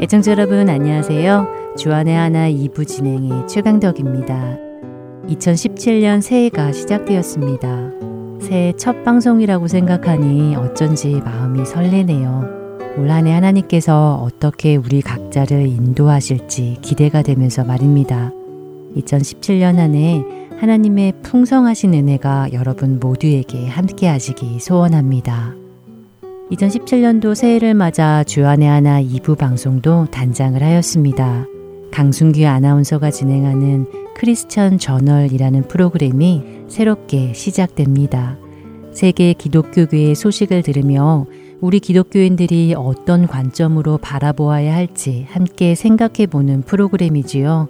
애청자 여러분 안녕하세요. 주안의 하나 2부 진행의 최강덕입니다. 2017년 새해가 시작되었습니다. 새해 첫 방송이라고 생각하니 어쩐지 마음이 설레네요. 올 한해 하나님께서 어떻게 우리 각자를 인도하실지 기대가 되면서 말입니다. 2017년 한 해 하나님의 풍성하신 은혜가 여러분 모두에게 함께 하시기 소원합니다. 2017년도 새해를 맞아 주안의 하나 2부 방송도 단장을 하였습니다. 강순규 아나운서가 진행하는 크리스천 저널이라는 프로그램이 새롭게 시작됩니다. 세계 기독교교의 소식을 들으며 우리 기독교인들이 어떤 관점으로 바라보아야 할지 함께 생각해 보는 프로그램이지요.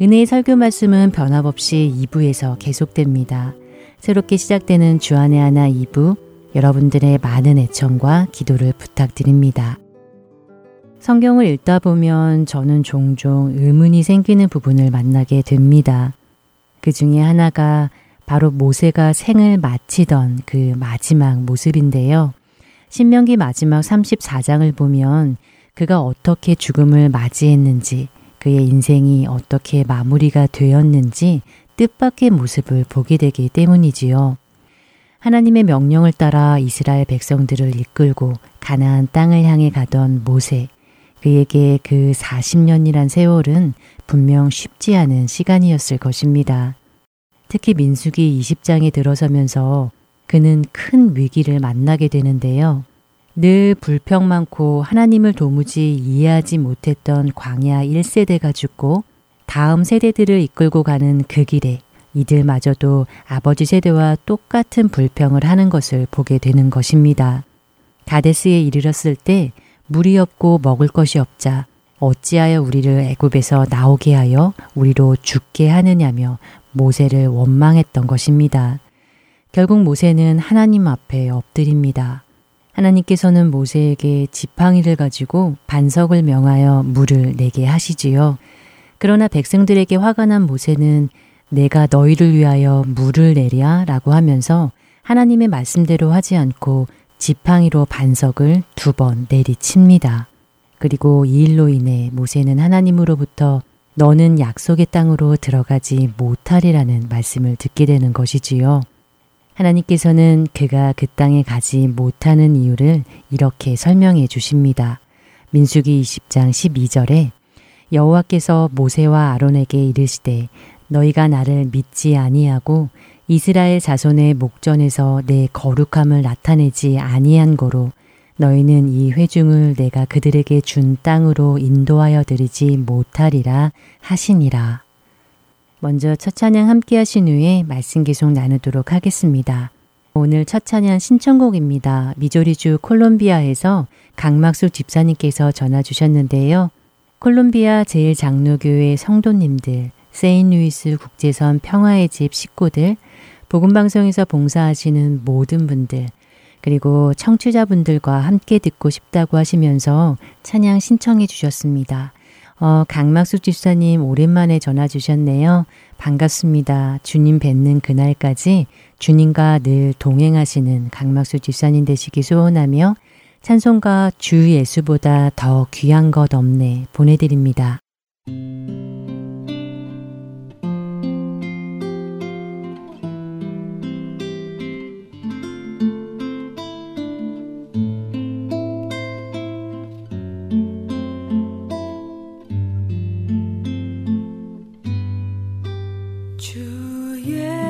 은혜의 설교 말씀은 변함없이 2부에서 계속됩니다. 새롭게 시작되는 주안의 하나 2부 여러분들의 많은 애청과 기도를 부탁드립니다. 성경을 읽다 보면 저는 종종 의문이 생기는 부분을 만나게 됩니다. 그 중에 하나가 바로 모세가 생을 마치던 그 마지막 모습인데요. 신명기 마지막 34장을 보면 그가 어떻게 죽음을 맞이했는지, 그의 인생이 어떻게 마무리가 되었는지 뜻밖의 모습을 보게 되기 때문이지요. 하나님의 명령을 따라 이스라엘 백성들을 이끌고 가나안 땅을 향해 가던 모세. 그에게 그 40년이란 세월은 분명 쉽지 않은 시간이었을 것입니다. 특히 민수기 20장에 들어서면서 그는 큰 위기를 만나게 되는데요. 늘 불평 많고 하나님을 도무지 이해하지 못했던 광야 1세대가 죽고 다음 세대들을 이끌고 가는 그 길에 이들마저도 아버지 세대와 똑같은 불평을 하는 것을 보게 되는 것입니다. 가데스에 이르렀을 때 물이 없고 먹을 것이 없자 어찌하여 우리를 애굽에서 나오게 하여 우리로 죽게 하느냐며 모세를 원망했던 것입니다. 결국 모세는 하나님 앞에 엎드립니다. 하나님께서는 모세에게 지팡이를 가지고 반석을 명하여 물을 내게 하시지요. 그러나 백성들에게 화가 난 모세는 내가 너희를 위하여 물을 내랴 라고 하면서 하나님의 말씀대로 하지 않고 지팡이로 반석을 두 번 내리칩니다. 그리고 이 일로 인해 모세는 하나님으로부터 너는 약속의 땅으로 들어가지 못하리라는 말씀을 듣게 되는 것이지요. 하나님께서는 그가 그 땅에 가지 못하는 이유를 이렇게 설명해 주십니다. 민수기 20장 12절에 여호와께서 모세와 아론에게 이르시되 너희가 나를 믿지 아니하고 이스라엘 자손의 목전에서 내 거룩함을 나타내지 아니한 거로 너희는 이 회중을 내가 그들에게 준 땅으로 인도하여 드리지 못하리라 하시니라. 먼저 첫 찬양 함께 하신 후에 말씀 계속 나누도록 하겠습니다. 오늘 첫 찬양 신청곡입니다. 미조리주 콜롬비아에서 강막수 집사님께서 전화 주셨는데요. 콜롬비아 제일장로교회 성도님들, 세인루이스 국제선 평화의 집 식구들, 복음방송에서 봉사하시는 모든 분들, 그리고 청취자분들과 함께 듣고 싶다고 하시면서 찬양 신청해 주셨습니다. 어, 강막숙 집사님 오랜만에 전화 주셨네요. 반갑습니다. 주님 뵙는 그날까지 주님과 늘 동행하시는 강막숙 집사님 되시기 소원하며 찬송가 주 예수보다 더 귀한 것 없네 보내드립니다. 세상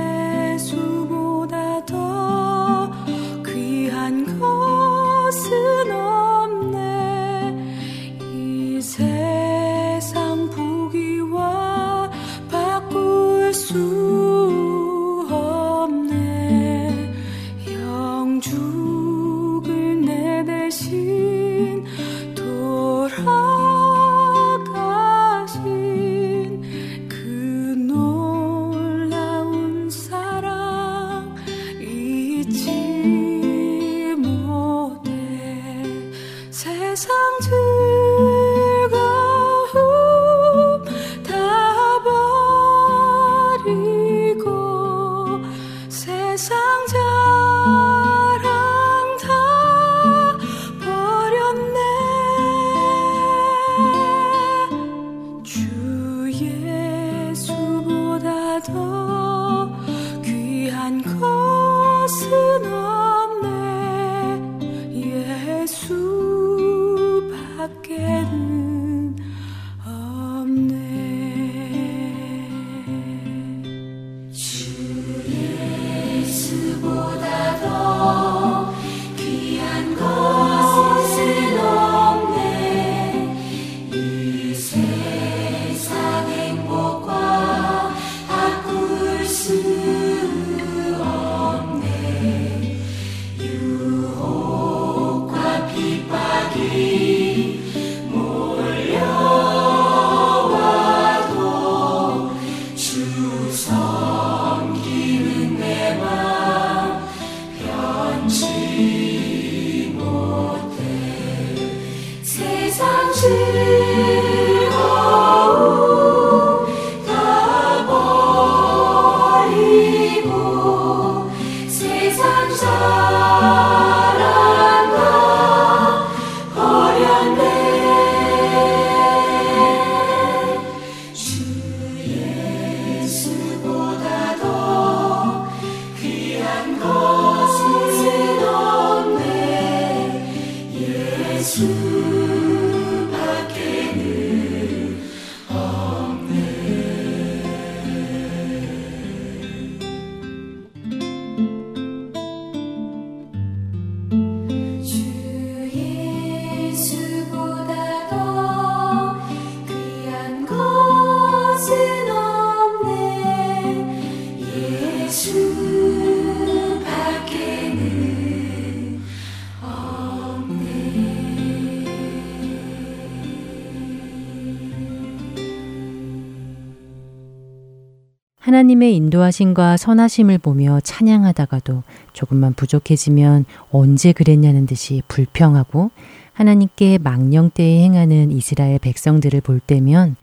하나님의 인도하심과 선하심을 보며 찬양하다가도 조금만 부족해지면 언제 그랬냐는 듯이 불평하고 하나님께 망령되이 행하는 이스라엘 백성들을 볼 때면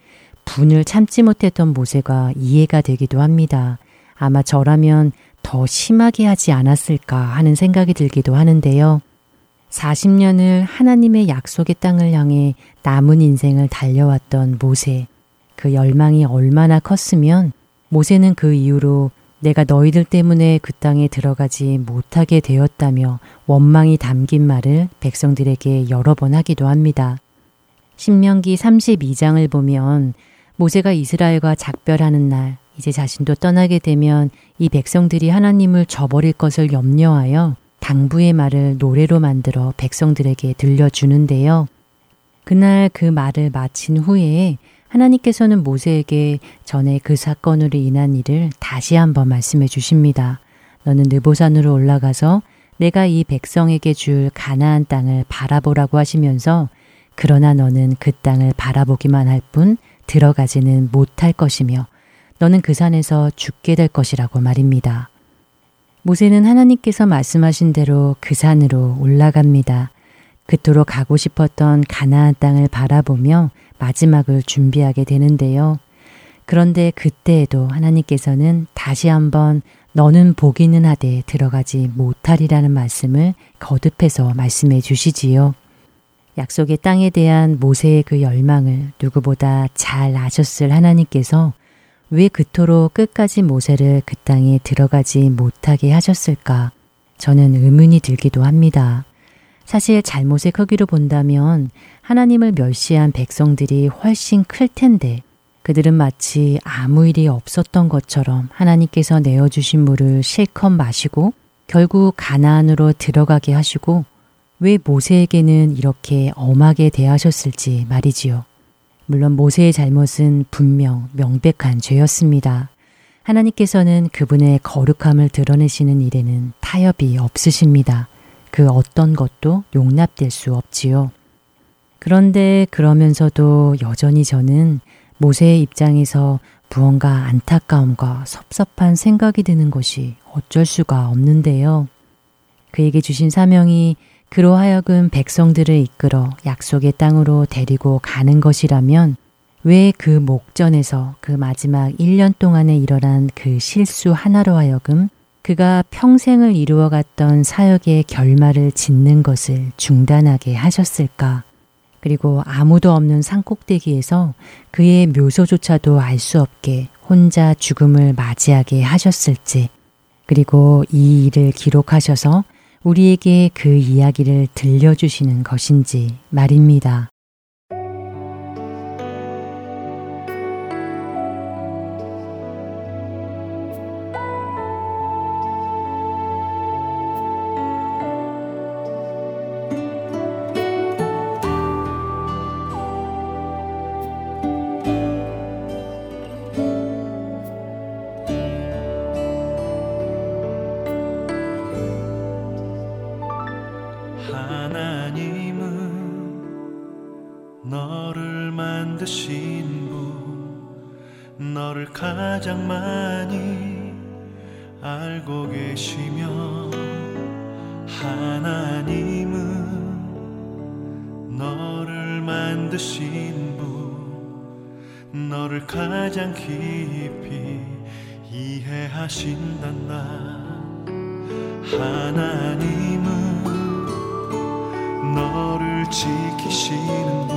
분을 참지 못했던 모세가 이해가 되기도 합니다. 아마 저라면 더 심하게 하지 않았을까 하는 생각이 들기도 하는데요. 40년을 하나님의 약속의 땅을 향해 남은 인생을 달려왔던 모세. 그 열망이 얼마나 컸으면 모세는 그 이후로 내가 너희들 때문에 그 땅에 들어가지 못하게 되었다며 원망이 담긴 말을 백성들에게 여러 번 하기도 합니다. 신명기 32장을 보면 모세가 이스라엘과 작별하는 날 이제 자신도 떠나게 되면 이 백성들이 하나님을 저버릴 것을 염려하여 당부의 말을 노래로 만들어 백성들에게 들려주는데요. 그날 그 말을 마친 후에 하나님께서는 모세에게 전에 그 사건으로 인한 일을 다시 한번 말씀해 주십니다. 너는 느보산으로 올라가서 내가 이 백성에게 줄 가나안 땅을 바라보라고 하시면서 그러나 너는 그 땅을 바라보기만 할 뿐 들어가지는 못할 것이며 너는 그 산에서 죽게 될 것이라고 말입니다. 모세는 하나님께서 말씀하신 대로 그 산으로 올라갑니다. 그토록 가고 싶었던 가나안 땅을 바라보며 마지막을 준비하게 되는데요. 그런데 그때에도 하나님께서는 다시 한번 너는 보기는 하되 들어가지 못하리라는 말씀을 거듭해서 말씀해 주시지요. 약속의 땅에 대한 모세의 그 열망을 누구보다 잘 아셨을 하나님께서 왜 그토록 끝까지 모세를 그 땅에 들어가지 못하게 하셨을까? 저는 의문이 들기도 합니다. 사실 잘못의 크기로 본다면 하나님을 멸시한 백성들이 훨씬 클 텐데 그들은 마치 아무 일이 없었던 것처럼 하나님께서 내어주신 물을 실컷 마시고 결국 가나안으로 들어가게 하시고 왜 모세에게는 이렇게 엄하게 대하셨을지 말이지요. 물론 모세의 잘못은 분명 명백한 죄였습니다. 하나님께서는 그분의 거룩함을 드러내시는 일에는 타협이 없으십니다. 그 어떤 것도 용납될 수 없지요. 그런데 그러면서도 여전히 저는 모세의 입장에서 무언가 안타까움과 섭섭한 생각이 드는 것이 어쩔 수가 없는데요. 그에게 주신 사명이 그로 하여금 백성들을 이끌어 약속의 땅으로 데리고 가는 것이라면 왜 그 목전에서 그 마지막 1년 동안에 일어난 그 실수 하나로 하여금 그가 평생을 이루어갔던 사역의 결말을 짓는 것을 중단하게 하셨을까? 그리고 아무도 없는 산꼭대기에서 그의 묘소조차도 알 수 없게 혼자 죽음을 맞이하게 하셨을지, 그리고 이 일을 기록하셔서 우리에게 그 이야기를 들려주시는 것인지 말입니다. 가장 많이 알고 계시며 하나님은 너를 만드신 분 너를 가장 깊이 이해하신단다 하나님은 너를 지키시는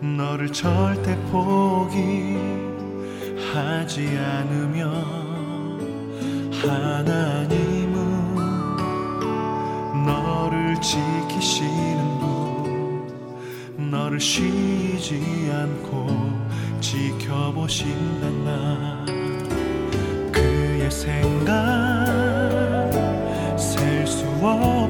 분 너를 절대 포기 하지 않으면 하나님은 너를 지키시는 분 너를 쉬지 않고 지켜보신단 나 그의 생각 셀 수 없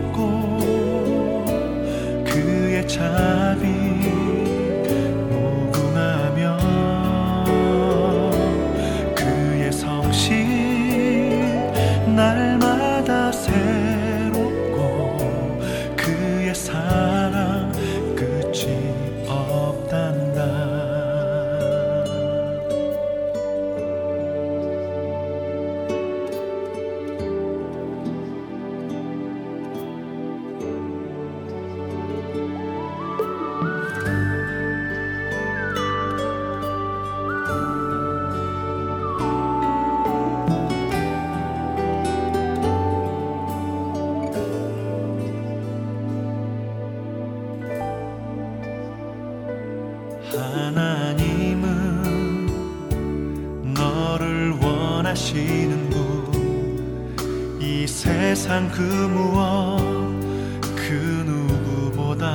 그 누구보다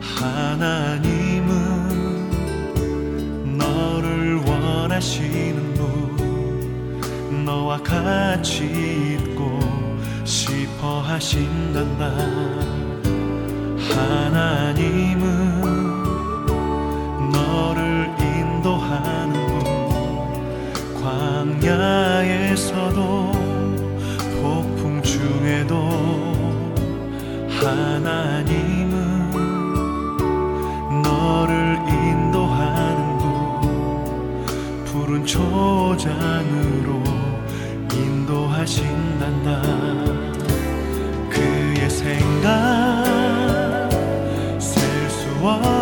하나님은 너를 원하시는 분 너와 같이 있고 싶어 하신단다 하나님은 너를 인도하는 광야에 초장으로 인도하신단다 그의 생각 셀 수 없.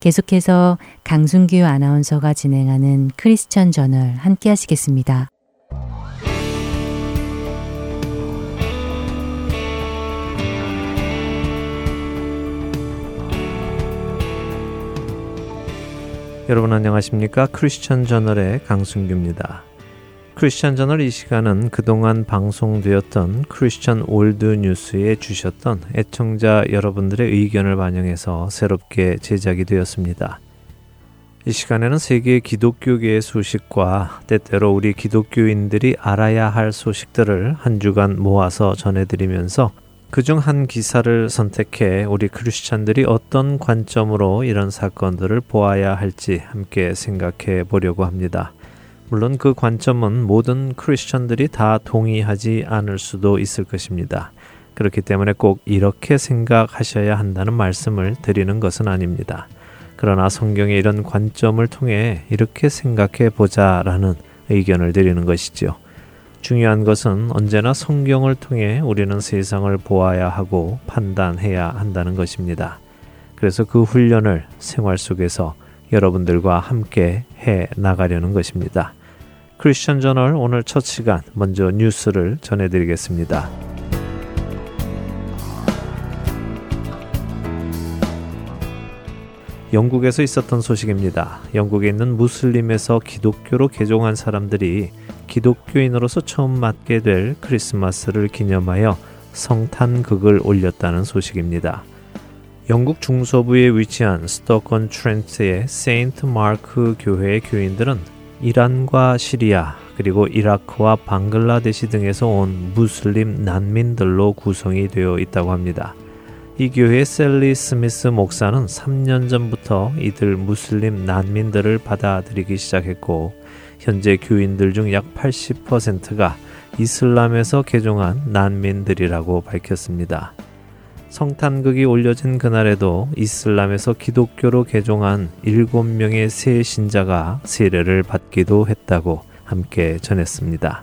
계속해서 강순규 아나운서가 진행하는 크리스천 저널 함께 하시겠습니다. 여러분 안녕하십니까? 크리스천 저널의 강순규입니다. 크리스천 저널 이 시간은 그동안 방송되었던 크리스천 월드 뉴스에 주셨던 애청자 여러분들의 의견을 반영해서 새롭게 제작이 되었습니다. 이 시간에는 세계 기독교계의 소식과 때때로 우리 기독교인들이 알아야 할 소식들을 한 주간 모아서 전해드리면서 그중 한 기사를 선택해 우리 크리스찬들이 어떤 관점으로 이런 사건들을 보아야 할지 함께 생각해 보려고 합니다. 물론 그 관점은 모든 크리스천들이 다 동의하지 않을 수도 있을 것입니다. 그렇기 때문에 꼭 이렇게 생각하셔야 한다는 말씀을 드리는 것은 아닙니다. 그러나 성경의 이런 관점을 통해 이렇게 생각해 보자라는 의견을 드리는 것이지요. 중요한 것은 언제나 성경을 통해 우리는 세상을 보아야 하고 판단해야 한다는 것입니다. 그래서 그 훈련을 생활 속에서 여러분들과 함께 해 나가려는 것입니다. 크리스천 저널 오늘 첫 시간 먼저 뉴스를 전해드리겠습니다. 영국에서 있었던 소식입니다. 영국에 있는 무슬림에서 기독교로 개종한 사람들이 기독교인으로서 처음 맞게 될 크리스마스를 기념하여 성탄극을 올렸다는 소식입니다. 영국 중서부에 위치한 스토건 트렌트의 세인트 마크 교회의 교인들은 이란과 시리아 그리고 이라크와 방글라데시 등에서 온 무슬림 난민들로 구성이 되어 있다고 합니다. 이 교회의 셀리 스미스 목사는 3년 전부터 이들 무슬림 난민들을 받아들이기 시작했고 현재 교인들 중 약 80%가 이슬람에서 개종한 난민들이라고 밝혔습니다. 성탄극이 올려진 그날에도 이슬람에서 기독교로 개종한 7명의 새 신자가 세례를 받기도 했다고 함께 전했습니다.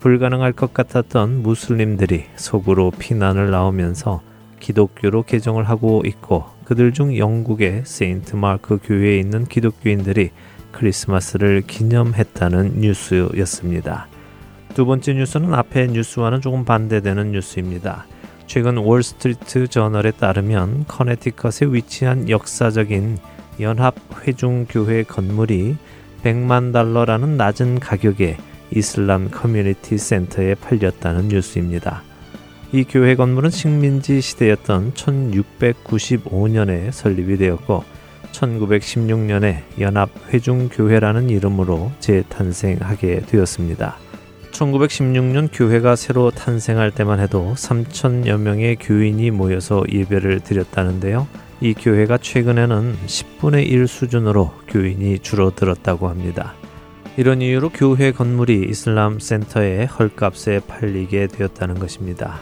불가능할 것 같았던 무슬림들이 속으로 피난을 나오면서 기독교로 개종을 하고 있고 그들 중 영국의 세인트 마크 교회에 있는 기독교인들이 크리스마스를 기념했다는 뉴스였습니다. 두 번째 뉴스는 앞의 뉴스와는 조금 반대되는 뉴스입니다. 최근 월스트리트 저널에 따르면 커네티컷에 위치한 역사적인 연합 회중교회 건물이 100만 달러라는 낮은 가격에 이슬람 커뮤니티 센터에 팔렸다는 뉴스입니다. 이 교회 건물은 식민지 시대였던 1695년에 설립이 되었고 1916년에 연합 회중교회라는 이름으로 재탄생하게 되었습니다. 1916년 교회가 새로 탄생할 때만 해도 3천여 명의 교인이 모여서 예배를 드렸다는데요. 이 교회가 최근에는 10분의 1 수준으로 교인이 줄어들었다고 합니다. 이런 이유로 교회 건물이 이슬람 센터에 헐값에 팔리게 되었다는 것입니다.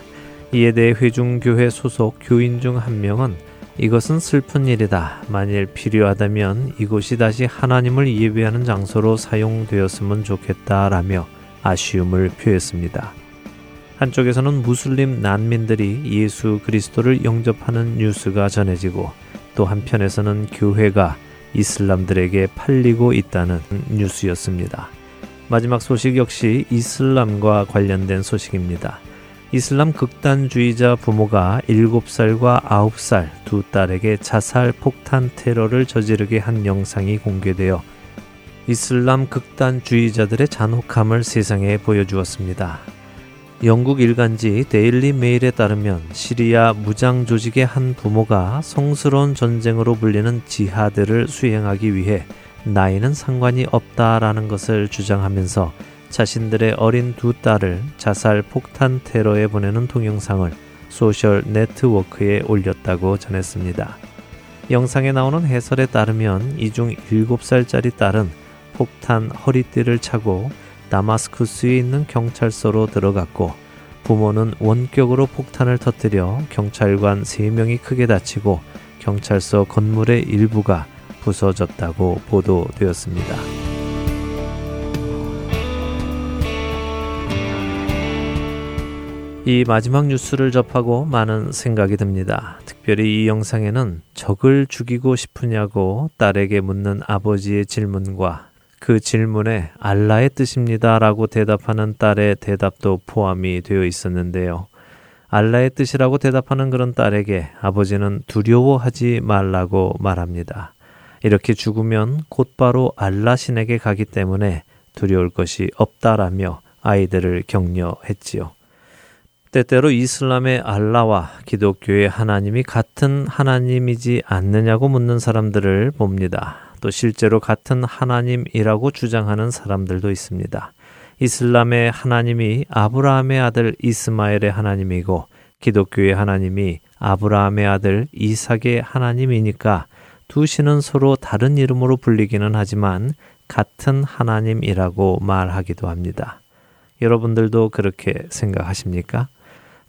이에 대해 회중교회 소속 교인 중 한 명은 이것은 슬픈 일이다. 만일 필요하다면 이곳이 다시 하나님을 예배하는 장소로 사용되었으면 좋겠다라며 아쉬움을 표했습니다. 한쪽에서는 무슬림 난민들이 예수 그리스도를 영접하는 뉴스가 전해지고 또 한편에서는 교회가 이슬람들에게 팔리고 있다는 뉴스였습니다. 마지막 소식 역시 이슬람과 관련된 소식입니다. 이슬람 극단주의자 부모가 7살과 9살 두 딸에게 자살 폭탄 테러를 저지르게 한 영상이 공개되어 이슬람 극단주의자들의 잔혹함을 세상에 보여주었습니다. 영국 일간지 데일리 메일에 따르면 시리아 무장 조직의 한 부모가 성스러운 전쟁으로 불리는 지하드를 수행하기 위해 나이는 상관이 없다라는 것을 주장하면서 자신들의 어린 두 딸을 자살 폭탄 테러에 보내는 동영상을 소셜 네트워크에 올렸다고 전했습니다. 영상에 나오는 해설에 따르면 이 중 7살짜리 딸은 폭탄 허리띠를 차고 다마스쿠스에 있는 경찰서로 들어갔고 부모는 원격으로 폭탄을 터뜨려 경찰관 3명이 크게 다치고 경찰서 건물의 일부가 부서졌다고 보도되었습니다. 이 마지막 뉴스를 접하고 많은 생각이 듭니다. 특별히 이 영상에는 적을 죽이고 싶으냐고 딸에게 묻는 아버지의 질문과 그 질문에 알라의 뜻입니다. 라고 대답하는 딸의 대답도 포함이 되어 있었는데요. 알라의 뜻이라고 대답하는 그런 딸에게 아버지는 두려워하지 말라고 말합니다. 이렇게 죽으면 곧바로 알라 신에게 가기 때문에 두려울 것이 없다라며 아이들을 격려했지요. 때때로 이슬람의 알라와 기독교의 하나님이 같은 하나님이지 않느냐고 묻는 사람들을 봅니다. 또 실제로 같은 하나님이라고 주장하는 사람들도 있습니다. 이슬람의 하나님이 아브라함의 아들 이스마엘의 하나님이고 기독교의 하나님이 아브라함의 아들 이삭의 하나님이니까 두 신은 서로 다른 이름으로 불리기는 하지만 같은 하나님이라고 말하기도 합니다. 여러분들도 그렇게 생각하십니까?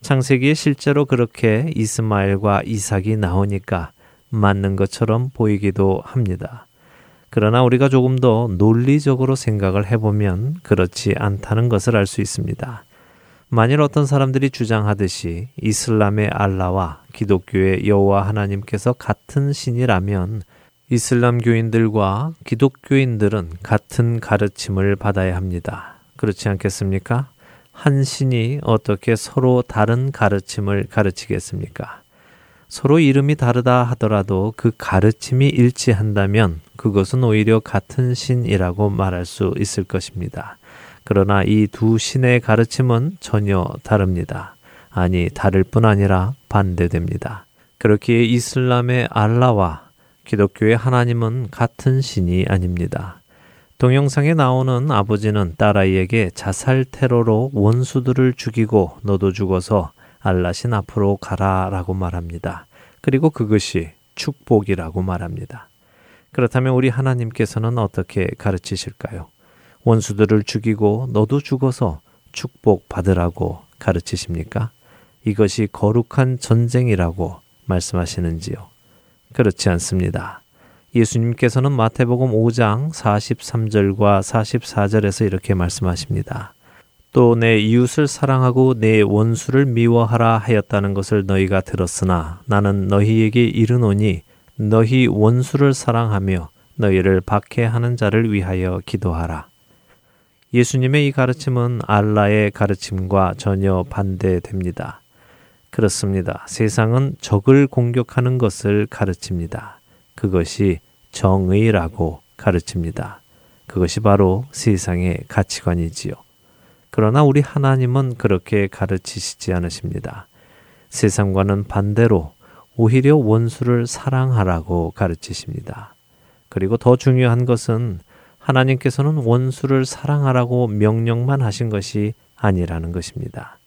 창세기에 실제로 그렇게 이스마엘과 이삭이 나오니까 맞는 것처럼 보이기도 합니다. 그러나 우리가 조금 더 논리적으로 생각을 해보면 그렇지 않다는 것을 알 수 있습니다. 만일 어떤 사람들이 주장하듯이 이슬람의 알라와 기독교의 여호와 하나님께서 같은 신이라면 이슬람 교인들과 기독교인들은 같은 가르침을 받아야 합니다. 그렇지 않겠습니까? 한 신이 어떻게 서로 다른 가르침을 가르치겠습니까? 서로 이름이 다르다 하더라도 그 가르침이 일치한다면 그것은 오히려 같은 신이라고 말할 수 있을 것입니다. 그러나 이 두 신의 가르침은 전혀 다릅니다. 아니, 다를 뿐 아니라 반대됩니다. 그렇기에 이슬람의 알라와 기독교의 하나님은 같은 신이 아닙니다. 동영상에 나오는 아버지는 딸아이에게 자살 테러로 원수들을 죽이고 너도 죽어서 알라신 앞으로 가라 라고 말합니다. 그리고 그것이 축복이라고 말합니다. 그렇다면 우리 하나님께서는 어떻게 가르치실까요? 원수들을 죽이고 너도 죽어서 축복 받으라고 가르치십니까? 이것이 거룩한 전쟁이라고 말씀하시는지요? 그렇지 않습니다. 예수님께서는 마태복음 5장 43절과 44절에서 이렇게 말씀하십니다. 또 내 이웃을 사랑하고 내 원수를 미워하라 하였다는 것을 너희가 들었으나 나는 너희에게 이르노니 너희 원수를 사랑하며 너희를 박해하는 자를 위하여 기도하라. 예수님의 이 가르침은 알라의 가르침과 전혀 반대됩니다. 그렇습니다. 세상은 적을 공격하는 것을 가르칩니다. 그것이 정의라고 가르칩니다. 그것이 바로 세상의 가치관이지요. 그러나 우리 하나님은 그렇게 가르치시지 않으십니다. 세상과는 반대로 오히려 원수를 사랑하라고 가르치십니다. 그리고 더 중요한 것은 하나님께서는 원수를 사랑하라고 명령만 하신 것이 아니라는 것입니다.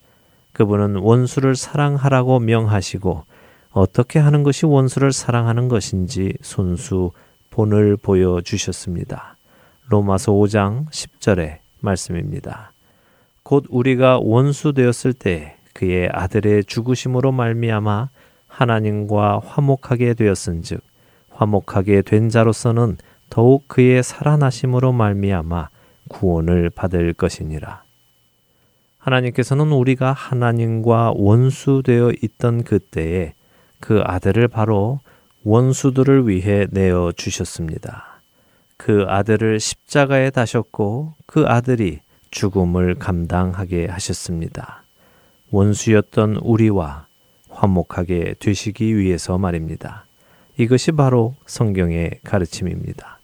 그분은 원수를 사랑하라고 명하시고 어떻게 하는 것이 원수를 사랑하는 것인지 손수 본을 보여 주셨습니다. 로마서 5장 10절의 말씀입니다. 곧 우리가 원수 되었을 때 그의 아들의 죽으심으로 말미암아 하나님과 화목하게 되었은즉 화목하게 된 자로서는 더욱 그의 살아나심으로 말미암아 구원을 받을 것이니라. 하나님께서는 우리가 하나님과 원수 되어 있던 그때에 그 아들을 바로 원수들을 위해 내어 주셨습니다. 그 아들을 십자가에 다셨고 그 아들이 죽음을 감당하게 하셨습니다. 원수였던 우리와 화목하게 되시기 위해서 말입니다. 이것이 바로 성경의 가르침입니다.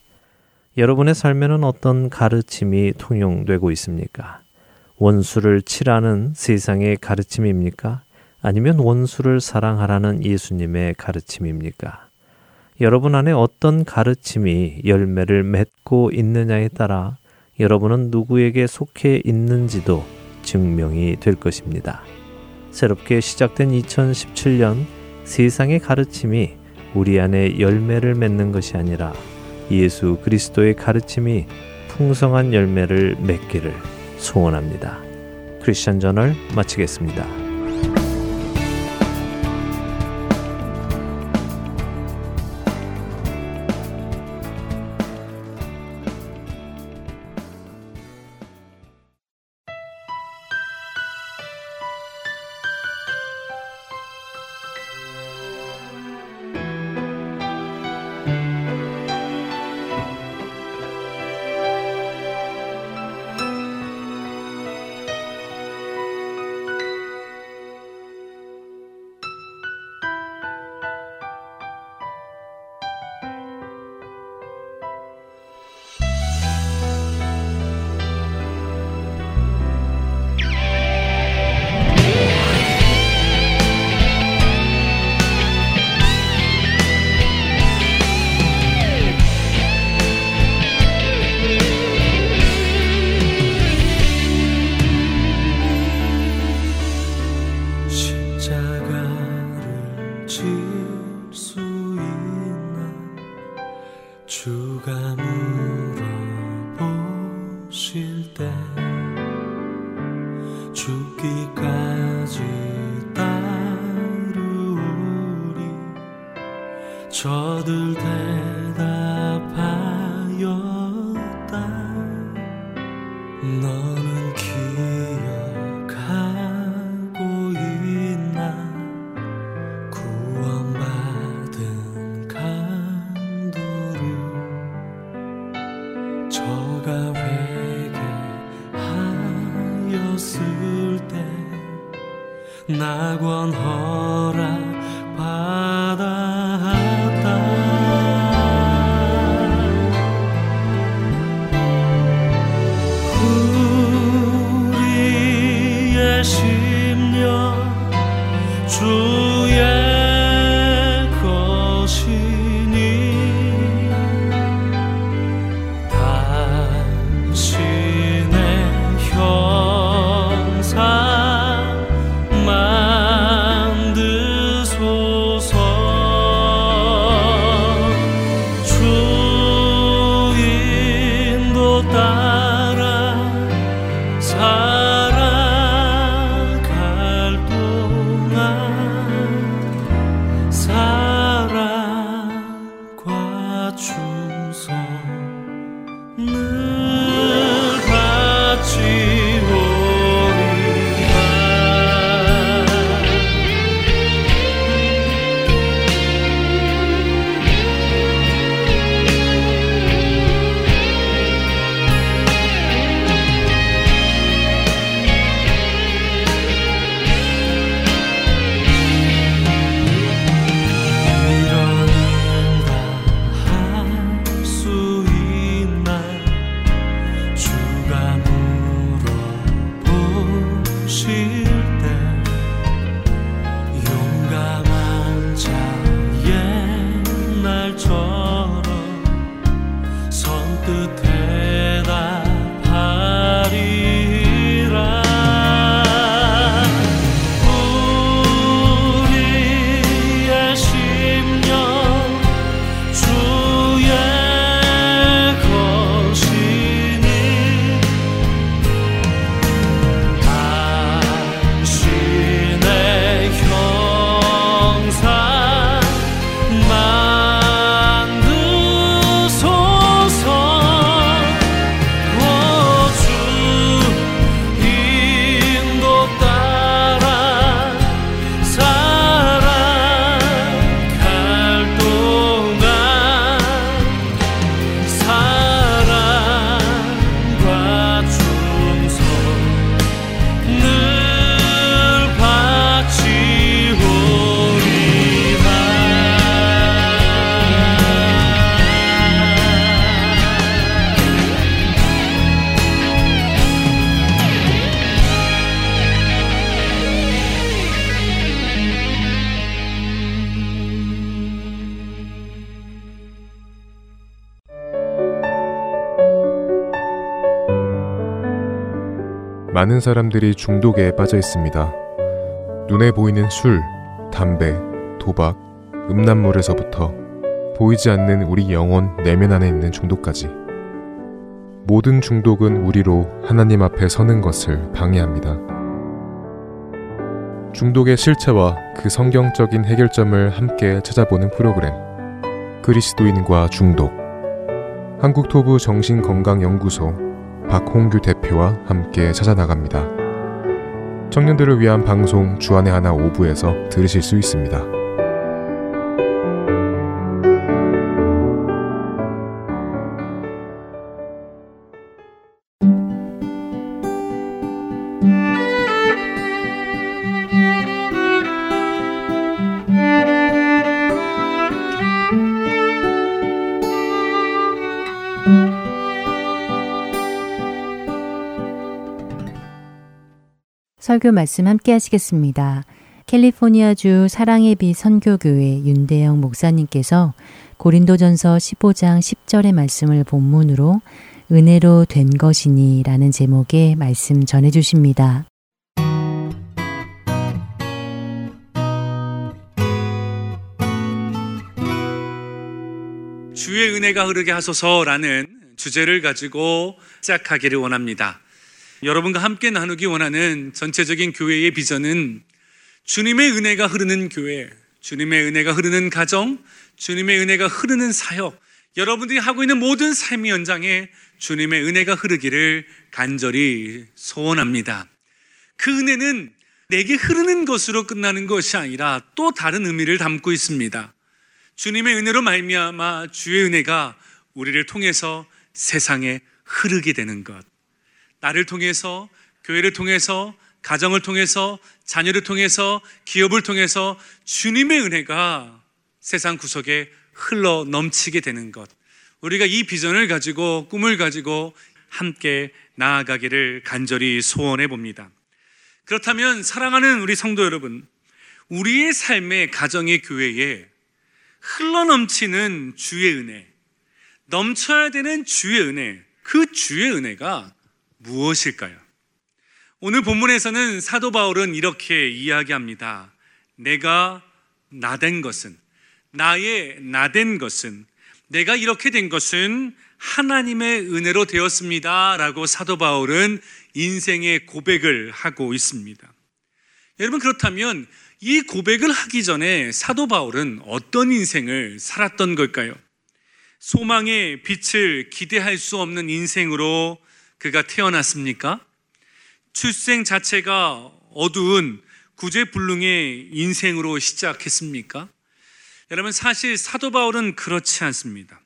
여러분의 삶에는 어떤 가르침이 통용되고 있습니까? 원수를 치라는 세상의 가르침입니까? 아니면 원수를 사랑하라는 예수님의 가르침입니까? 여러분 안에 어떤 가르침이 열매를 맺고 있느냐에 따라 여러분은 누구에게 속해 있는지도 증명이 될 것입니다. 새롭게 시작된 2017년 세상의 가르침이 우리 안에 열매를 맺는 것이 아니라 예수 그리스도의 가르침이 풍성한 열매를 맺기를 소원합니다. 크리스천 저널 마치겠습니다. 수 있는 주가 많은 사람들이 중독에 빠져 있습니다. 눈에 보이는 술, 담배, 도박, 음란물에서부터 보이지 않는 우리 영혼 내면 안에 있는 중독까지. 모든 중독은 우리로 하나님 앞에 서는 것을 방해합니다. 중독의 실체와 그 성경적인 해결점을 함께 찾아보는 프로그램. 그리스도인과 중독. 한국토부 정신건강연구소 박홍규 대표와 함께 찾아나갑니다. 청년들을 위한 방송 주안의 하나 오부에서 들으실 수 있습니다. 설교 말씀 함께 하시겠습니다. 캘리포니아주 사랑의 빛 선교교회 윤대영 목사님께서 고린도전서 15장 10절의 말씀을 본문으로 은혜로 된 것이니 라는 제목의 말씀 전해 주십니다. 주의 은혜가 흐르게 하소서라는 주제를 가지고 시작하기를 원합니다. 여러분과 함께 나누기 원하는 전체적인 교회의 비전은 주님의 은혜가 흐르는 교회, 주님의 은혜가 흐르는 가정, 주님의 은혜가 흐르는 사역, 여러분들이 하고 있는 모든 삶의 현장에 주님의 은혜가 흐르기를 간절히 소원합니다. 그 은혜는 내게 흐르는 것으로 끝나는 것이 아니라 또 다른 의미를 담고 있습니다. 주님의 은혜로 말미암아 주의 은혜가 우리를 통해서 세상에 흐르게 되는 것. 나를 통해서 교회를 통해서 가정을 통해서 자녀를 통해서 기업을 통해서 주님의 은혜가 세상 구석에 흘러 넘치게 되는 것. 우리가 이 비전을 가지고 꿈을 가지고 함께 나아가기를 간절히 소원해 봅니다. 그렇다면 사랑하는 우리 성도 여러분, 우리의 삶의 가정의 교회에 흘러 넘치는 주의 은혜, 넘쳐야 되는 주의 은혜, 그 주의 은혜가 무엇일까요? 오늘 본문에서는 사도 바울은 이렇게 이야기합니다. 내가 나된 것은, 나의 나된 것은, 내가 이렇게 된 것은 하나님의 은혜로 되었습니다. 라고 사도 바울은 인생의 고백을 하고 있습니다. 여러분, 그렇다면 이 고백을 하기 전에 사도 바울은 어떤 인생을 살았던 걸까요? 소망의 빛을 기대할 수 없는 인생으로 그가 태어났습니까? 출생 자체가 어두운 구제불능의 인생으로 시작했습니까? 여러분, 사실 사도 바울은 그렇지 않습니다.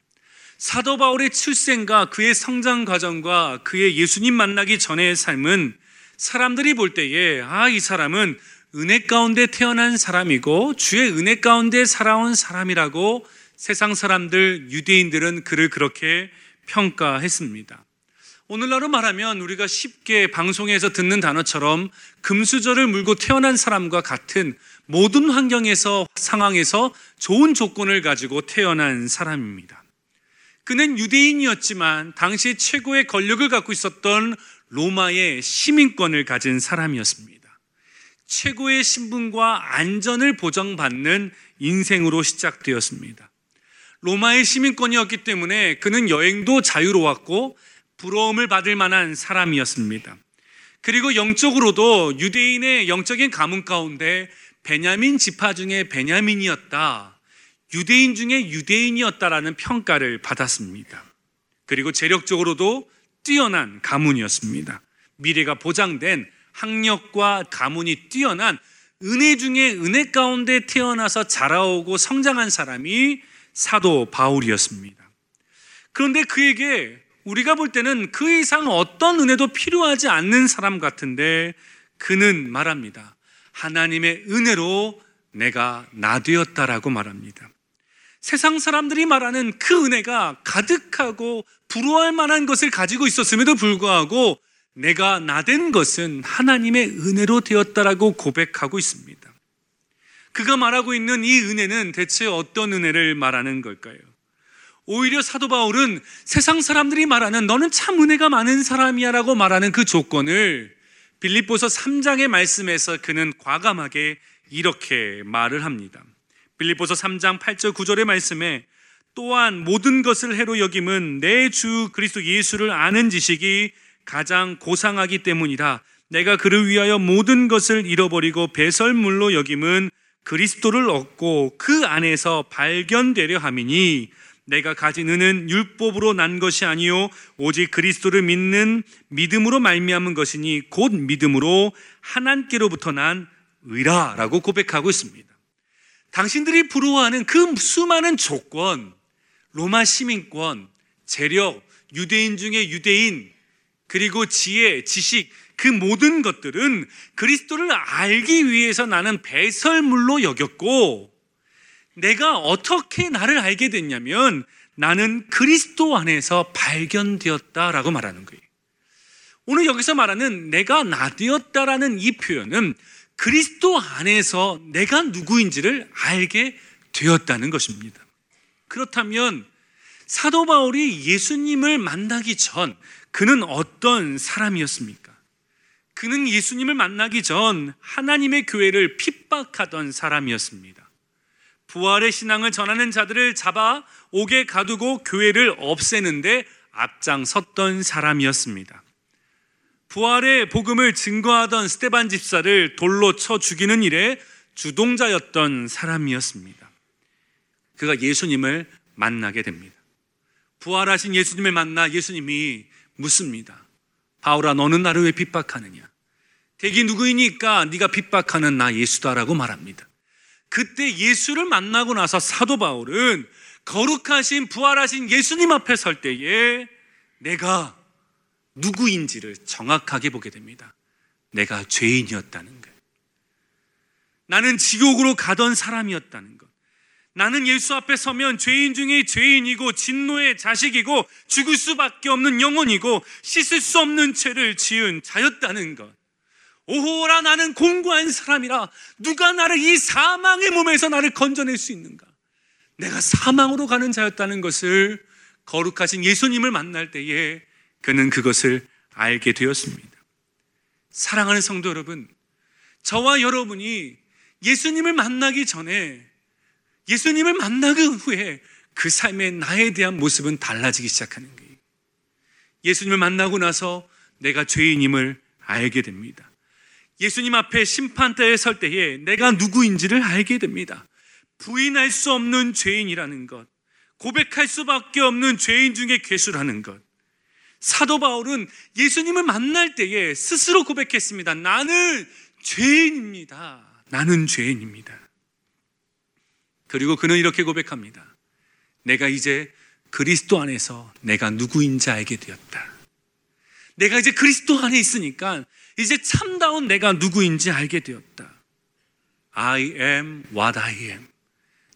사도 바울의 출생과 그의 성장 과정과 그의 예수님 만나기 전의 삶은 사람들이 볼 때에 아, 이 사람은 은혜 가운데 태어난 사람이고 주의 은혜 가운데 살아온 사람이라고 세상 사람들, 유대인들은 그를 그렇게 평가했습니다. 오늘날로 말하면 우리가 쉽게 방송에서 듣는 단어처럼 금수저를 물고 태어난 사람과 같은 모든 환경에서 상황에서 좋은 조건을 가지고 태어난 사람입니다. 그는 유대인이었지만 당시 최고의 권력을 갖고 있었던 로마의 시민권을 가진 사람이었습니다. 최고의 신분과 안전을 보장받는 인생으로 시작되었습니다. 로마의 시민권이었기 때문에 그는 여행도 자유로웠고 부러움을 받을 만한 사람이었습니다. 그리고 영적으로도 유대인의 영적인 가문 가운데 베냐민 지파 중에 베냐민이었다. 유대인 중에 유대인이었다라는 평가를 받았습니다. 그리고 재력적으로도 뛰어난 가문이었습니다. 미래가 보장된 학력과 가문이 뛰어난 은혜 중에 은혜 가운데 태어나서 자라오고 성장한 사람이 사도 바울이었습니다. 그런데 그에게 우리가 볼 때는 그 이상 어떤 은혜도 필요하지 않는 사람 같은데 그는 말합니다. 하나님의 은혜로 내가 나 되었다라고 말합니다. 세상 사람들이 말하는 그 은혜가 가득하고 부러워할 만한 것을 가지고 있었음에도 불구하고 내가 나 된 것은 하나님의 은혜로 되었다라고 고백하고 있습니다. 그가 말하고 있는 이 은혜는 대체 어떤 은혜를 말하는 걸까요? 오히려 사도 바울은 세상 사람들이 말하는 너는 참 은혜가 많은 사람이야 라고 말하는 그 조건을 빌립보서 3장의 말씀에서 그는 과감하게 이렇게 말을 합니다. 빌립보서 3장 8절 9절의 말씀에 또한 모든 것을 해로 여김은 내 주 그리스도 예수를 아는 지식이 가장 고상하기 때문이다. 내가 그를 위하여 모든 것을 잃어버리고 배설물로 여김은 그리스도를 얻고 그 안에서 발견되려 함이니 내가 가진 은은 율법으로 난 것이 아니요 오직 그리스도를 믿는 믿음으로 말미암은 것이니 곧 믿음으로 하나님께로부터 난 의라라고 고백하고 있습니다. 당신들이 부러워하는 그 수많은 조건, 로마 시민권, 재력, 유대인 중에 유대인, 그리고 지혜, 지식, 그 모든 것들은 그리스도를 알기 위해서 나는 배설물로 여겼고, 내가 어떻게 나를 알게 됐냐면 나는 그리스도 안에서 발견되었다라고 말하는 거예요. 오늘 여기서 말하는 내가 나 되었다라는 이 표현은 그리스도 안에서 내가 누구인지를 알게 되었다는 것입니다. 그렇다면 사도 바울이 예수님을 만나기 전 그는 어떤 사람이었습니까? 그는 예수님을 만나기 전 하나님의 교회를 핍박하던 사람이었습니다. 부활의 신앙을 전하는 자들을 잡아 옥에 가두고 교회를 없애는데 앞장섰던 사람이었습니다. 부활의 복음을 증거하던 스테반 집사를 돌로 쳐 죽이는 일에 주동자였던 사람이었습니다. 그가 예수님을 만나게 됩니다. 부활하신 예수님을 만나 예수님이 묻습니다. 바울아 너는 나를 왜 핍박하느냐? 대기 누구이니까 네가 핍박하는 나 예수다라고 말합니다. 그때 예수를 만나고 나서 사도 바울은 거룩하신 부활하신 예수님 앞에 설 때에 내가 누구인지를 정확하게 보게 됩니다. 내가 죄인이었다는 것. 나는 지옥으로 가던 사람이었다는 것. 나는 예수 앞에 서면 죄인 중에 죄인이고 진노의 자식이고 죽을 수밖에 없는 영혼이고 씻을 수 없는 죄를 지은 자였다는 것. 오호라 나는 공고한 사람이라 누가 나를 이 사망의 몸에서 나를 건져낼 수 있는가? 내가 사망으로 가는 자였다는 것을 거룩하신 예수님을 만날 때에 그는 그것을 알게 되었습니다. 사랑하는 성도 여러분, 저와 여러분이 예수님을 만나기 전에 예수님을 만나기 후에 그 삶의 나에 대한 모습은 달라지기 시작하는 거예요. 예수님을 만나고 나서 내가 죄인임을 알게 됩니다. 예수님 앞에 심판대에 설 때에 내가 누구인지를 알게 됩니다. 부인할 수 없는 죄인이라는 것, 고백할 수밖에 없는 죄인 중에 괴수라는 것. 사도 바울은 예수님을 만날 때에 스스로 고백했습니다. 나는 죄인입니다. 나는 죄인입니다. 그리고 그는 이렇게 고백합니다. 내가 이제 그리스도 안에서 내가 누구인지 알게 되었다. 내가 이제 그리스도 안에 있으니까 이제 참다운 내가 누구인지 알게 되었다. I am what I am.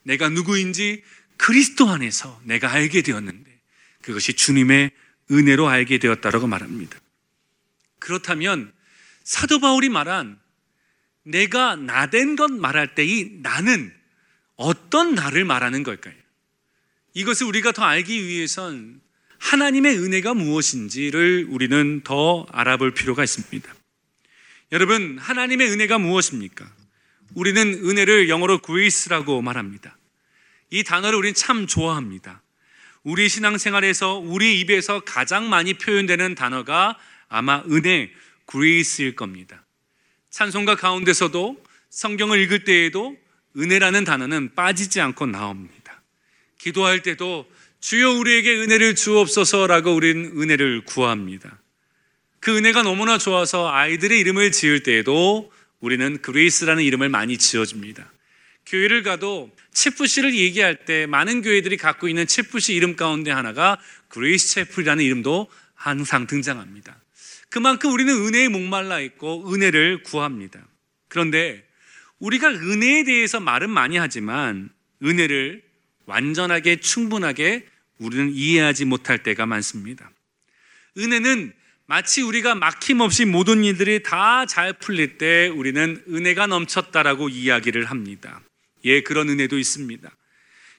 내가 누구인지 그리스도 안에서 내가 알게 되었는데 그것이 주님의 은혜로 알게 되었다라고 말합니다. 그렇다면 사도 바울이 말한 내가 나된 것 말할 때 이 나는 어떤 나를 말하는 걸까요? 이것을 우리가 더 알기 위해선 하나님의 은혜가 무엇인지를 우리는 더 알아볼 필요가 있습니다. 여러분, 하나님의 은혜가 무엇입니까? 우리는 은혜를 영어로 grace라고 말합니다. 이 단어를 우리는 참 좋아합니다. 우리 신앙생활에서 우리 입에서 가장 많이 표현되는 단어가 아마 은혜, grace일 겁니다. 찬송가 가운데서도 성경을 읽을 때에도 은혜라는 단어는 빠지지 않고 나옵니다. 기도할 때도 주여 우리에게 은혜를 주옵소서라고 우리는 은혜를 구합니다. 그 은혜가 너무나 좋아서 아이들의 이름을 지을 때에도 우리는 그레이스라는 이름을 많이 지어줍니다. 교회를 가도 채플실을 얘기할 때 많은 교회들이 갖고 있는 채플실 이름 가운데 하나가 그레이스 채플이라는 이름도 항상 등장합니다. 그만큼 우리는 은혜에 목말라 있고 은혜를 구합니다. 그런데 우리가 은혜에 대해서 말은 많이 하지만 은혜를 완전하게 충분하게 우리는 이해하지 못할 때가 많습니다. 은혜는 마치 우리가 막힘없이 모든 일들이 다 잘 풀릴 때 우리는 은혜가 넘쳤다라고 이야기를 합니다. 예, 그런 은혜도 있습니다.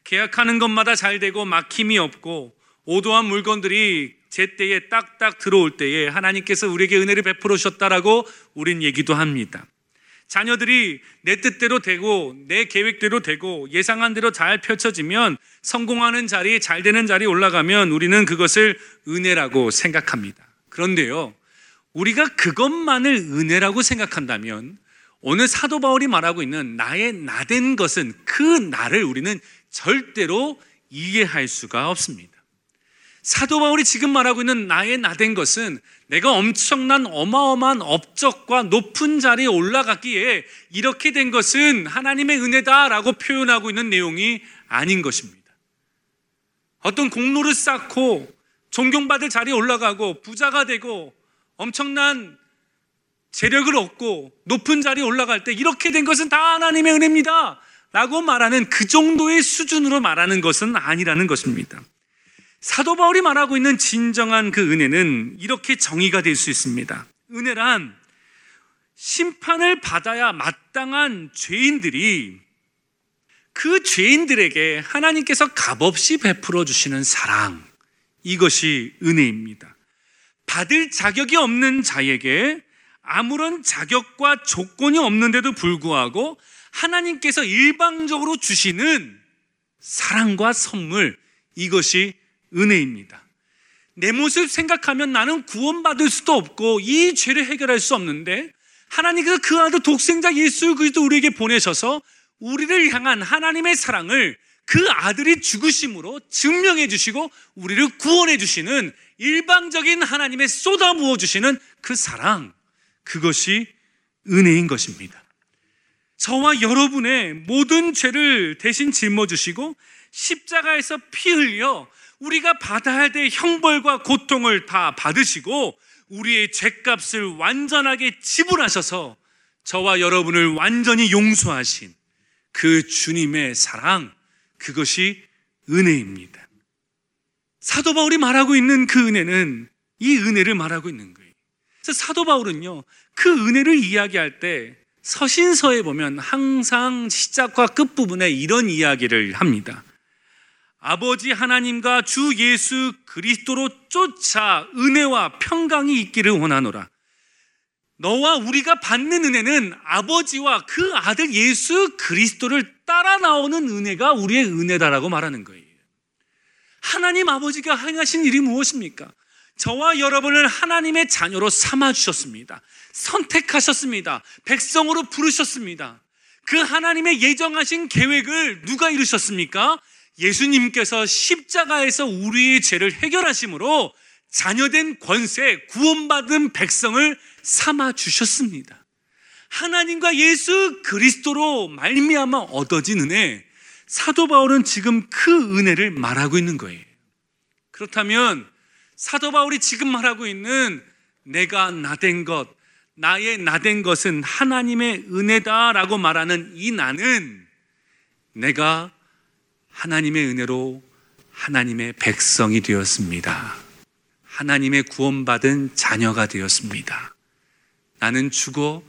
계약하는 것마다 잘 되고 막힘이 없고 오도한 물건들이 제때에 딱딱 들어올 때에 하나님께서 우리에게 은혜를 베풀어 주셨다라고 우린 얘기도 합니다. 자녀들이 내 뜻대로 되고 내 계획대로 되고 예상한 대로 잘 펼쳐지면 성공하는 자리, 잘 되는 자리 올라가면 우리는 그것을 은혜라고 생각합니다. 그런데요, 우리가 그것만을 은혜라고 생각한다면 오늘 사도 바울이 말하고 있는 나의 나된 것은 그 나를 우리는 절대로 이해할 수가 없습니다. 사도 바울이 지금 말하고 있는 나의 나된 것은 내가 엄청난 어마어마한 업적과 높은 자리에 올라갔기에 이렇게 된 것은 하나님의 은혜다라고 표현하고 있는 내용이 아닌 것입니다. 어떤 공로를 쌓고 존경받을 자리에 올라가고 부자가 되고 엄청난 재력을 얻고 높은 자리에 올라갈 때 이렇게 된 것은 다 하나님의 은혜입니다. 라고 말하는 그 정도의 수준으로 말하는 것은 아니라는 것입니다. 사도 바울이 말하고 있는 진정한 그 은혜는 이렇게 정의가 될 수 있습니다. 은혜란 심판을 받아야 마땅한 죄인들이 그 죄인들에게 하나님께서 값없이 베풀어 주시는 사랑, 이것이 은혜입니다. 받을 자격이 없는 자에게 아무런 자격과 조건이 없는데도 불구하고 하나님께서 일방적으로 주시는 사랑과 선물, 이것이 은혜입니다. 내 모습 생각하면 나는 구원받을 수도 없고 이 죄를 해결할 수 없는데 하나님께서 그 아들 독생자 예수 그리스도 우리에게 보내셔서 우리를 향한 하나님의 사랑을 그 아들이 죽으심으로 증명해 주시고 우리를 구원해 주시는 일방적인 하나님의 쏟아 부어 주시는 그 사랑 그것이 은혜인 것입니다. 저와 여러분의 모든 죄를 대신 짊어 주시고 십자가에서 피 흘려 우리가 받아야 될 형벌과 고통을 다 받으시고 우리의 죄값을 완전하게 지불하셔서 저와 여러분을 완전히 용서하신 그 주님의 사랑, 그것이 은혜입니다. 사도 바울이 말하고 있는 그 은혜는 이 은혜를 말하고 있는 거예요. 그래서 사도 바울은요, 그 은혜를 이야기할 때 서신서에 보면 항상 시작과 끝부분에 이런 이야기를 합니다. 아버지 하나님과 주 예수 그리스도로 쫓아 은혜와 평강이 있기를 원하노라. 너와 우리가 받는 은혜는 아버지와 그 아들 예수 그리스도를 따라 나오는 은혜가 우리의 은혜다라고 말하는 거예요. 하나님 아버지가 행하신 일이 무엇입니까? 저와 여러분을 하나님의 자녀로 삼아 주셨습니다. 선택하셨습니다. 백성으로 부르셨습니다. 그 하나님의 예정하신 계획을 누가 이루셨습니까? 예수님께서 십자가에서 우리의 죄를 해결하심으로 자녀된 권세, 구원받은 백성을 삼아 주셨습니다. 하나님과 예수 그리스도로 말미암아 얻어진 은혜, 사도 바울은 지금 그 은혜를 말하고 있는 거예요. 그렇다면 사도 바울이 지금 말하고 있는 내가 나된 것, 나의 나된 것은 하나님의 은혜다라고 말하는 이 나는 내가 하나님의 은혜로 하나님의 백성이 되었습니다. 하나님의 구원받은 자녀가 되었습니다. 나는 죽어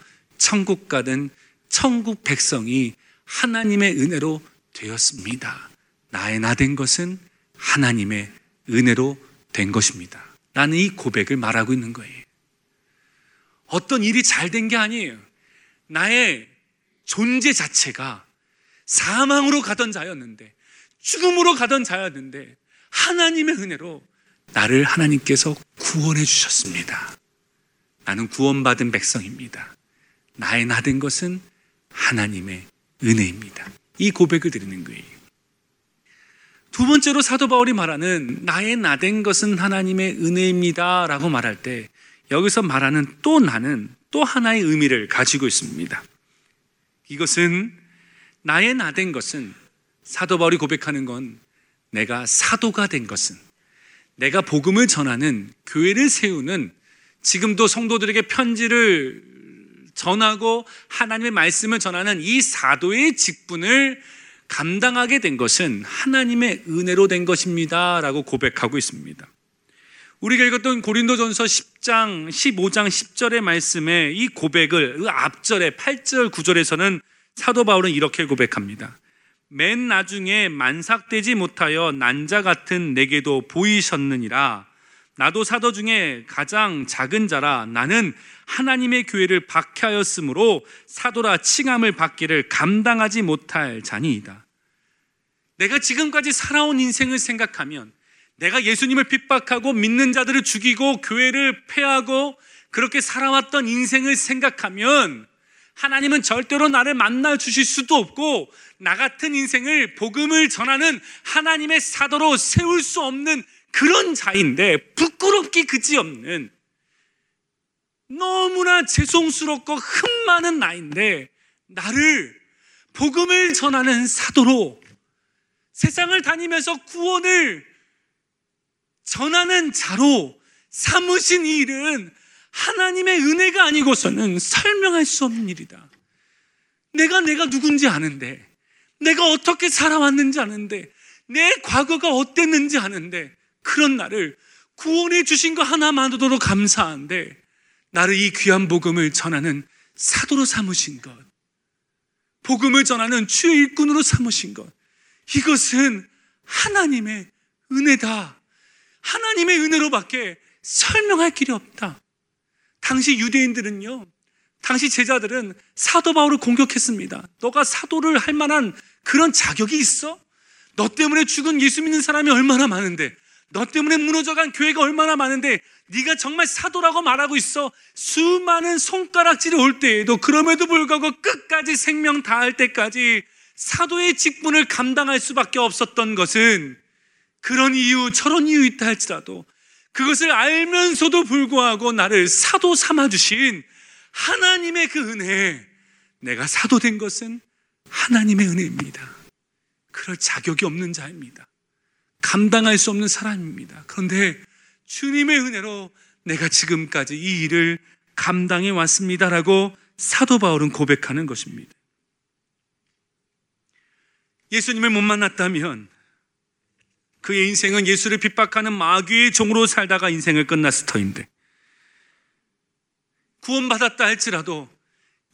천국 가든 천국 백성이 하나님의 은혜로 되었습니다. 나의 나 된 것은 하나님의 은혜로 된 것입니다. 나는 이 고백을 말하고 있는 거예요. 어떤 일이 잘 된 게 아니에요. 나의 존재 자체가 사망으로 가던 자였는데 죽음으로 가던 자였는데 하나님의 은혜로 나를 하나님께서 구원해 주셨습니다. 나는 구원받은 백성입니다. 나의 나 된 것은 하나님의 은혜입니다. 이 고백을 드리는 거예요. 두 번째로 사도 바울이 말하는 나의 나 된 것은 하나님의 은혜입니다. 라고 말할 때 여기서 말하는 또 나는 또 하나의 의미를 가지고 있습니다. 이것은 나의 나 된 것은 사도 바울이 고백하는 건 내가 사도가 된 것은 내가 복음을 전하는 교회를 세우는 지금도 성도들에게 편지를 전하고 하나님의 말씀을 전하는 이 사도의 직분을 감당하게 된 것은 하나님의 은혜로 된 것입니다. 라고 고백하고 있습니다. 우리가 읽었던 고린도전서 10장, 15장 10절의 말씀에 이 고백을 그 앞절에 8절, 9절에서는 사도 바울은 이렇게 고백합니다. 맨 나중에 만삭되지 못하여 난자 같은 내게도 보이셨느니라. 나도 사도 중에 가장 작은 자라 나는 하나님의 교회를 박해하였으므로 사도라 칭함을 받기를 감당하지 못할 자니이다. 내가 지금까지 살아온 인생을 생각하면 내가 예수님을 핍박하고 믿는 자들을 죽이고 교회를 폐하고 그렇게 살아왔던 인생을 생각하면 하나님은 절대로 나를 만나 주실 수도 없고 나 같은 인생을 복음을 전하는 하나님의 사도로 세울 수 없는 그런 자인데 부끄럽기 그지없는 너무나 죄송스럽고 흠 많은 나인데 나를 복음을 전하는 사도로 세상을 다니면서 구원을 전하는 자로 삼으신 일은 하나님의 은혜가 아니고서는 설명할 수 없는 일이다. 내가 내가 누군지 아는데, 내가 어떻게 살아왔는지 아는데, 내 과거가 어땠는지 아는데, 그런 나를 구원해 주신 거 하나만으로도 감사한데, 나를 이 귀한 복음을 전하는 사도로 삼으신 것, 복음을 전하는 주의 일꾼으로 삼으신 것, 이것은 하나님의 은혜다. 하나님의 은혜로밖에 설명할 길이 없다. 당시 유대인들은요, 당시 제자들은 사도 바울을 공격했습니다. 너가 사도를 할 만한 그런 자격이 있어? 너 때문에 죽은 예수 믿는 사람이 얼마나 많은데, 너 때문에 무너져간 교회가 얼마나 많은데, 네가 정말 사도라고 말하고 있어. 수많은 손가락질이 올 때에도 그럼에도 불구하고 끝까지 생명 다할 때까지 사도의 직분을 감당할 수밖에 없었던 것은 그런 이유, 저런 이유 있다 할지라도 그것을 알면서도 불구하고 나를 사도 삼아 주신 하나님의 그 은혜, 내가 사도 된 것은 하나님의 은혜입니다. 그럴 자격이 없는 자입니다. 감당할 수 없는 사람입니다. 그런데 주님의 은혜로 내가 지금까지 이 일을 감당해 왔습니다라고 사도 바울은 고백하는 것입니다. 예수님을 못 만났다면 그의 인생은 예수를 핍박하는 마귀의 종으로 살다가 인생을 끝났을 터인데 구원받았다 할지라도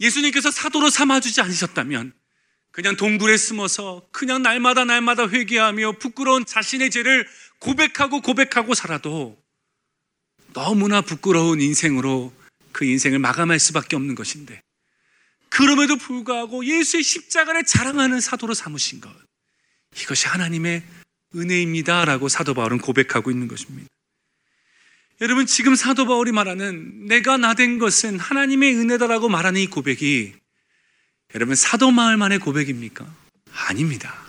예수님께서 사도로 삼아주지 않으셨다면 그냥 동굴에 숨어서 그냥 날마다 날마다 회개하며 부끄러운 자신의 죄를 고백하고 고백하고 살아도 너무나 부끄러운 인생으로 그 인생을 마감할 수밖에 없는 것인데 그럼에도 불구하고 예수의 십자가를 자랑하는 사도로 삼으신 것 이것이 하나님의 은혜입니다라고 사도 바울은 고백하고 있는 것입니다. 여러분 지금 사도 바울이 말하는 내가 나 된 것은 하나님의 은혜다라고 말하는 이 고백이 여러분 사도 마을만의 고백입니까? 아닙니다.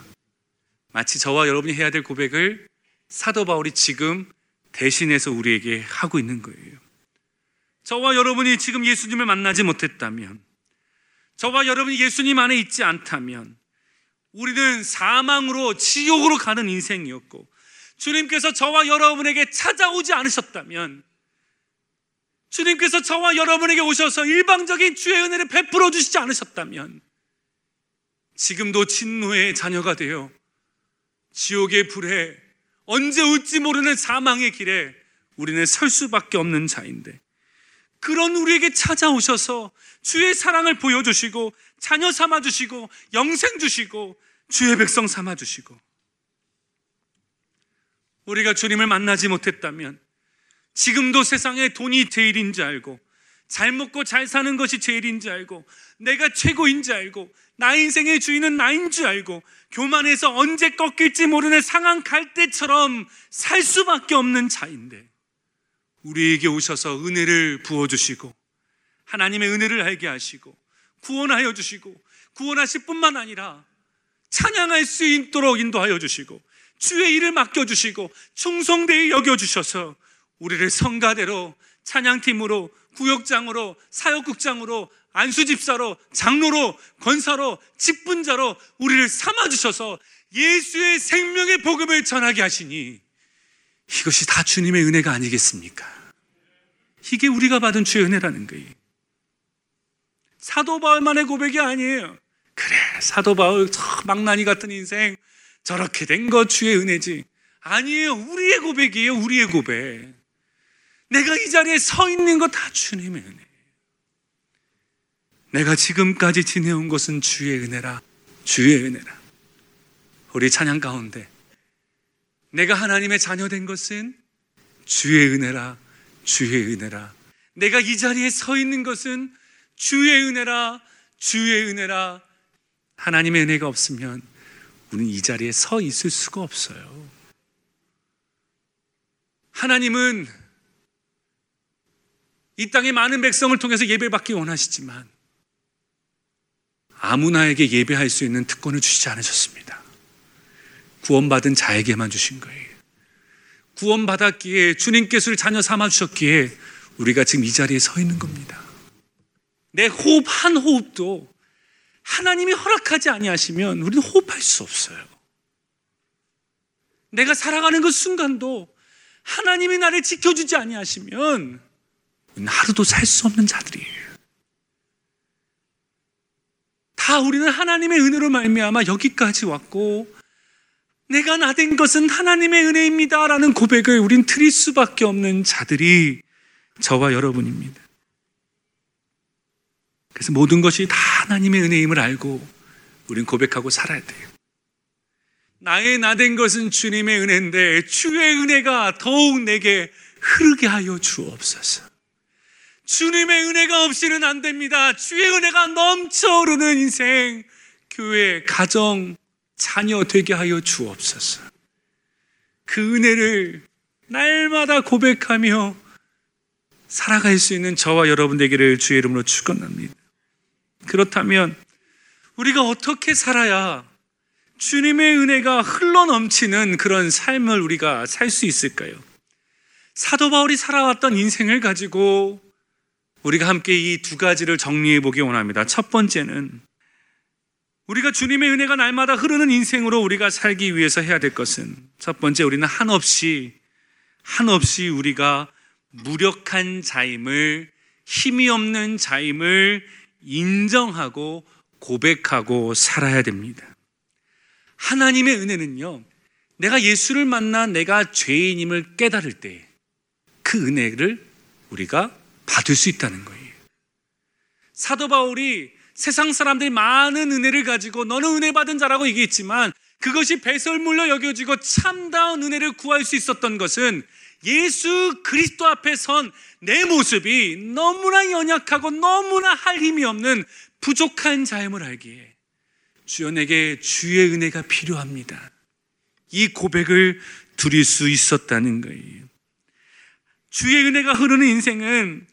마치 저와 여러분이 해야 될 고백을 사도 바울이 지금 대신해서 우리에게 하고 있는 거예요. 저와 여러분이 지금 예수님을 만나지 못했다면, 저와 여러분이 예수님 안에 있지 않다면, 우리는 사망으로 지옥으로 가는 인생이었고, 주님께서 저와 여러분에게 찾아오지 않으셨다면 주님께서 저와 여러분에게 오셔서 일방적인 주의 은혜를 베풀어 주시지 않으셨다면 지금도 진노의 자녀가 되어 지옥의 불에 언제 올지 모르는 사망의 길에 우리는 설 수밖에 없는 자인데 그런 우리에게 찾아오셔서 주의 사랑을 보여주시고 자녀 삼아주시고 영생 주시고 주의 백성 삼아주시고 우리가 주님을 만나지 못했다면 지금도 세상에 돈이 제일인 줄 알고 잘 먹고 잘 사는 것이 제일인 줄 알고 내가 최고인 줄 알고 나 인생의 주인은 나인 줄 알고 교만해서 언제 꺾일지 모르는 상한 갈대처럼 살 수밖에 없는 자인데 우리에게 오셔서 은혜를 부어주시고 하나님의 은혜를 알게 하시고 구원하여 주시고 구원하실 뿐만 아니라 찬양할 수 있도록 인도하여 주시고 주의 일을 맡겨주시고 충성되이 여겨주셔서 우리를 성가대로 찬양팀으로 구역장으로 사역국장으로 안수집사로 장로로 권사로 직분자로 우리를 삼아 주셔서 예수의 생명의 복음을 전하게 하시니 이것이 다 주님의 은혜가 아니겠습니까? 이게 우리가 받은 주의 은혜라는 거예요. 사도 바울만의 고백이 아니에요. 그래, 사도 바울 저 망나니 같은 인생 저렇게 된것 주의 은혜지. 아니에요. 우리의 고백이에요. 우리의 고백. 내가 이 자리에 서 있는 것다 주님의 은혜. 내가 지금까지 지내온 것은 주의 은혜라. 주의 은혜라. 우리 찬양 가운데 내가 하나님의 자녀 된 것은 주의 은혜라. 주의 은혜라. 내가 이 자리에 서 있는 것은 주의 은혜라. 주의 은혜라. 하나님의 은혜가 없으면 우리는 이 자리에 서 있을 수가 없어요. 하나님은 이 땅의 많은 백성을 통해서 예배받기 원하시지만 아무나에게 예배할 수 있는 특권을 주시지 않으셨습니다. 구원받은 자에게만 주신 거예요. 구원받았기에 주님께서 자녀 삼아 주셨기에 우리가 지금 이 자리에 서 있는 겁니다. 내 호흡 한 호흡도 하나님이 허락하지 아니하시면 우리는 호흡할 수 없어요. 내가 살아가는 그 순간도 하나님이 나를 지켜주지 아니하시면 하루도 살 수 없는 자들이에요. 다 우리는 하나님의 은혜로 말미암아 여기까지 왔고 내가 나 된 것은 하나님의 은혜입니다라는 고백을 우린 드릴 수밖에 없는 자들이 저와 여러분입니다. 그래서 모든 것이 다 하나님의 은혜임을 알고 우린 고백하고 살아야 돼요. 나의 나 된 것은 주님의 은혜인데 주의 은혜가 더욱 내게 흐르게 하여 주옵소서. 주님의 은혜가 없이는 안 됩니다. 주의 은혜가 넘쳐 흐르는 인생, 교회, 가정, 자녀 되게 하여 주옵소서. 그 은혜를 날마다 고백하며 살아갈 수 있는 저와 여러분 되기를 주의 이름으로 축원합니다. 그렇다면 우리가 어떻게 살아야 주님의 은혜가 흘러 넘치는 그런 삶을 우리가 살 수 있을까요? 사도 바울이 살아왔던 인생을 가지고 우리가 함께 이 두 가지를 정리해 보기 원합니다. 첫 번째는 우리가 주님의 은혜가 날마다 흐르는 인생으로 우리가 살기 위해서 해야 될 것은 첫 번째 우리는 한없이 한없이 우리가 무력한 자임을 힘이 없는 자임을 인정하고 고백하고 살아야 됩니다. 하나님의 은혜는요, 내가 예수를 만나 내가 죄인임을 깨달을 때 그 은혜를 우리가 받을 수 있다는 거예요. 사도 바울이 세상 사람들이 많은 은혜를 가지고 너는 은혜 받은 자라고 얘기했지만 그것이 배설물로 여겨지고 참다운 은혜를 구할 수 있었던 것은 예수 그리스도 앞에 선 내 모습이 너무나 연약하고 너무나 할 힘이 없는 부족한 자임을 알기에 주여 내게 주의 은혜가 필요합니다. 이 고백을 드릴 수 있었다는 거예요. 주의 은혜가 흐르는 인생은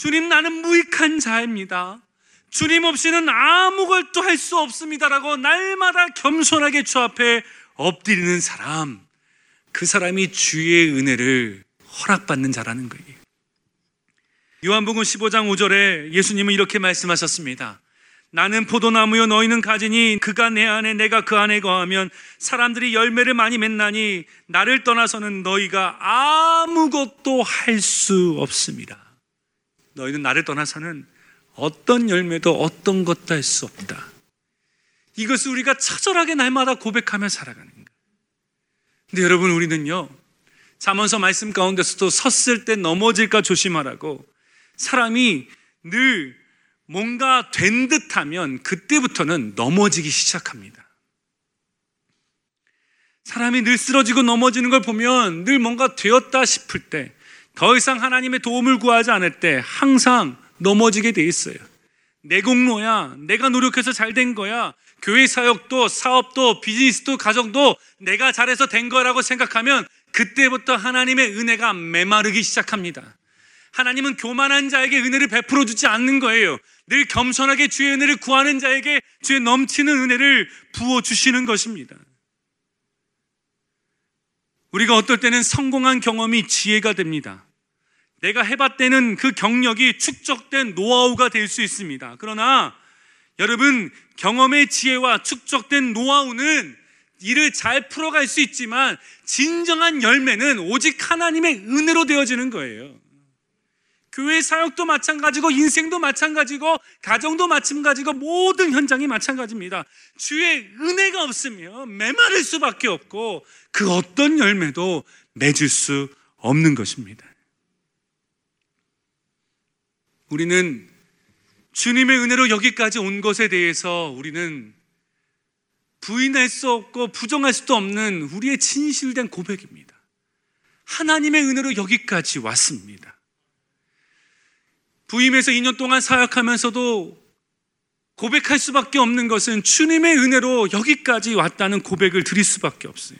주님 나는 무익한 자입니다. 주님 없이는 아무것도 할 수 없습니다라고 날마다 겸손하게 주 앞에 엎드리는 사람. 그 사람이 주의 은혜를 허락받는 자라는 거예요. 요한복음 15장 5절에 예수님은 이렇게 말씀하셨습니다. 나는 포도나무요 너희는 가지니 그가 내 안에 내가 그 안에 거하면 사람들이 열매를 많이 맺나니 나를 떠나서는 너희가 아무것도 할 수 없습니다. 너희는 나를 떠나서는 어떤 열매도 어떤 것도 할 수 없다. 이것을 우리가 처절하게 날마다 고백하며 살아가는 거예요. 근데 여러분 우리는요. 잠언서 말씀 가운데서도 섰을 때 넘어질까 조심하라고 사람이 늘 뭔가 된 듯하면 그때부터는 넘어지기 시작합니다. 사람이 늘 쓰러지고 넘어지는 걸 보면 늘 뭔가 되었다 싶을 때 더 이상 하나님의 도움을 구하지 않을 때 항상 넘어지게 돼 있어요. 내 공로야. 내가 노력해서 잘 된 거야. 교회 사역도 사업도 비즈니스도 가정도 내가 잘해서 된 거라고 생각하면 그때부터 하나님의 은혜가 메마르기 시작합니다. 하나님은 교만한 자에게 은혜를 베풀어 주지 않는 거예요. 늘 겸손하게 주의 은혜를 구하는 자에게 주의 넘치는 은혜를 부어 주시는 것입니다. 우리가 어떨 때는 성공한 경험이 지혜가 됩니다. 내가 해봤다는 그 경력이 축적된 노하우가 될 수 있습니다. 그러나 여러분, 경험의 지혜와 축적된 노하우는 일을 잘 풀어갈 수 있지만 진정한 열매는 오직 하나님의 은혜로 되어지는 거예요. 교회 사역도 마찬가지고 인생도 마찬가지고 가정도 마찬가지고 모든 현장이 마찬가지입니다. 주의 은혜가 없으면 메마를 수밖에 없고 그 어떤 열매도 맺을 수 없는 것입니다. 우리는 주님의 은혜로 여기까지 온 것에 대해서 우리는 부인할 수 없고 부정할 수도 없는 우리의 진실된 고백입니다. 하나님의 은혜로 여기까지 왔습니다. 부임에서 2년 동안 사역하면서도 고백할 수밖에 없는 것은 주님의 은혜로 여기까지 왔다는 고백을 드릴 수밖에 없어요.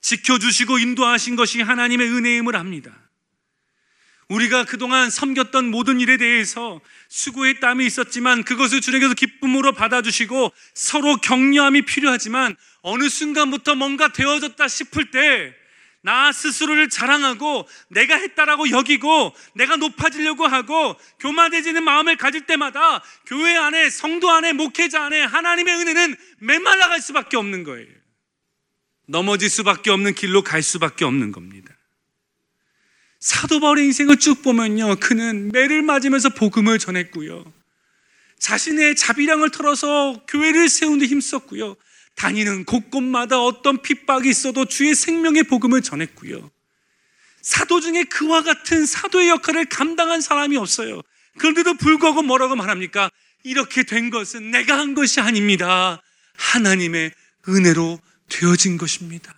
지켜주시고 인도하신 것이 하나님의 은혜임을 압니다. 우리가 그동안 섬겼던 모든 일에 대해서 수고의 땀이 있었지만 그것을 주님께서 기쁨으로 받아주시고 서로 격려함이 필요하지만 어느 순간부터 뭔가 되어졌다 싶을 때 나 스스로를 자랑하고 내가 했다라고 여기고 내가 높아지려고 하고 교만해지는 마음을 가질 때마다 교회 안에 성도 안에 목회자 안에 하나님의 은혜는 메말라 갈 수밖에 없는 거예요. 넘어질 수밖에 없는 길로 갈 수밖에 없는 겁니다. 사도 바울의 인생을 쭉 보면요. 그는 매를 맞으면서 복음을 전했고요. 자신의 자비량을 털어서 교회를 세우는 데 힘썼고요. 다니는 곳곳마다 어떤 핍박이 있어도 주의 생명의 복음을 전했고요. 사도 중에 그와 같은 사도의 역할을 감당한 사람이 없어요. 그런데도 불구하고 뭐라고 말합니까? 이렇게 된 것은 내가 한 것이 아닙니다. 하나님의 은혜로 되어진 것입니다.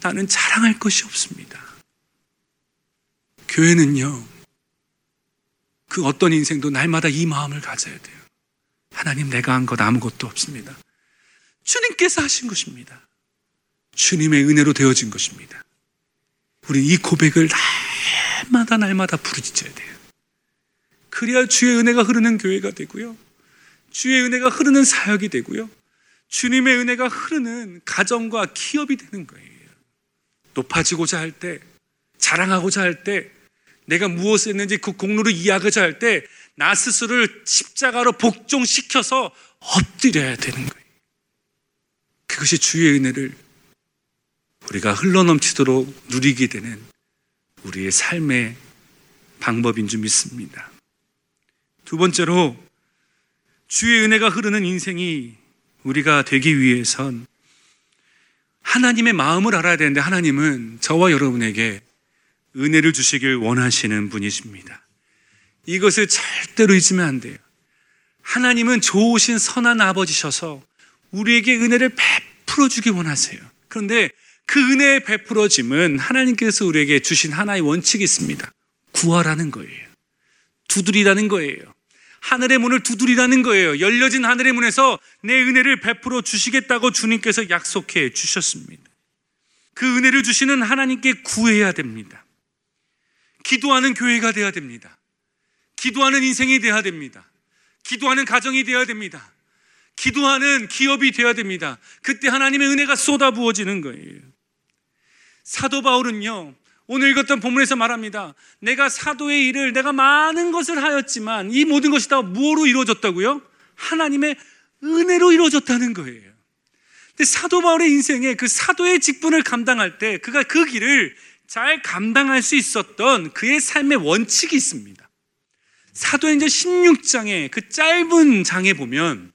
나는 자랑할 것이 없습니다. 교회는요, 그 어떤 인생도 날마다 이 마음을 가져야 돼요. 하나님 내가 한 것 아무것도 없습니다. 주님께서 하신 것입니다. 주님의 은혜로 되어진 것입니다. 우리 이 고백을 날마다 날마다 부르짖어야 돼요. 그래야 주의 은혜가 흐르는 교회가 되고요. 주의 은혜가 흐르는 사역이 되고요. 주님의 은혜가 흐르는 가정과 기업이 되는 거예요. 높아지고자 할 때, 자랑하고자 할 때, 내가 무엇을 했는지 그 공로를 이해하고자 할 때, 나 스스로를 십자가로 복종시켜서 엎드려야 되는 거예요. 그것이 주의 은혜를 우리가 흘러넘치도록 누리게 되는 우리의 삶의 방법인 줄 믿습니다. 두 번째로 주의 은혜가 흐르는 인생이 우리가 되기 위해선 하나님의 마음을 알아야 되는데 하나님은 저와 여러분에게 은혜를 주시길 원하시는 분이십니다. 이것을 절대로 잊으면 안 돼요. 하나님은 좋으신 선한 아버지셔서 우리에게 은혜를 베풀어 주기 원하세요. 그런데 그 은혜의 베풀어짐은 하나님께서 우리에게 주신 하나의 원칙이 있습니다. 구하라는 거예요. 두드리라는 거예요. 하늘의 문을 두드리라는 거예요. 열려진 하늘의 문에서 내 은혜를 베풀어 주시겠다고 주님께서 약속해 주셨습니다. 그 은혜를 주시는 하나님께 구해야 됩니다. 기도하는 교회가 되어야 됩니다. 기도하는 인생이 되어야 됩니다. 기도하는 가정이 되어야 됩니다. 기도하는 기업이 되어야 됩니다. 그때 하나님의 은혜가 쏟아 부어지는 거예요. 사도 바울은요, 오늘 읽었던 본문에서 말합니다. 내가 사도의 일을 내가 많은 것을 하였지만 이 모든 것이 다 무엇으로 이루어졌다고요? 하나님의 은혜로 이루어졌다는 거예요. 근데 사도 바울의 인생에 그 사도의 직분을 감당할 때 그가 그 길을 잘 감당할 수 있었던 그의 삶의 원칙이 있습니다. 사도행전 16장의 그 짧은 장에 보면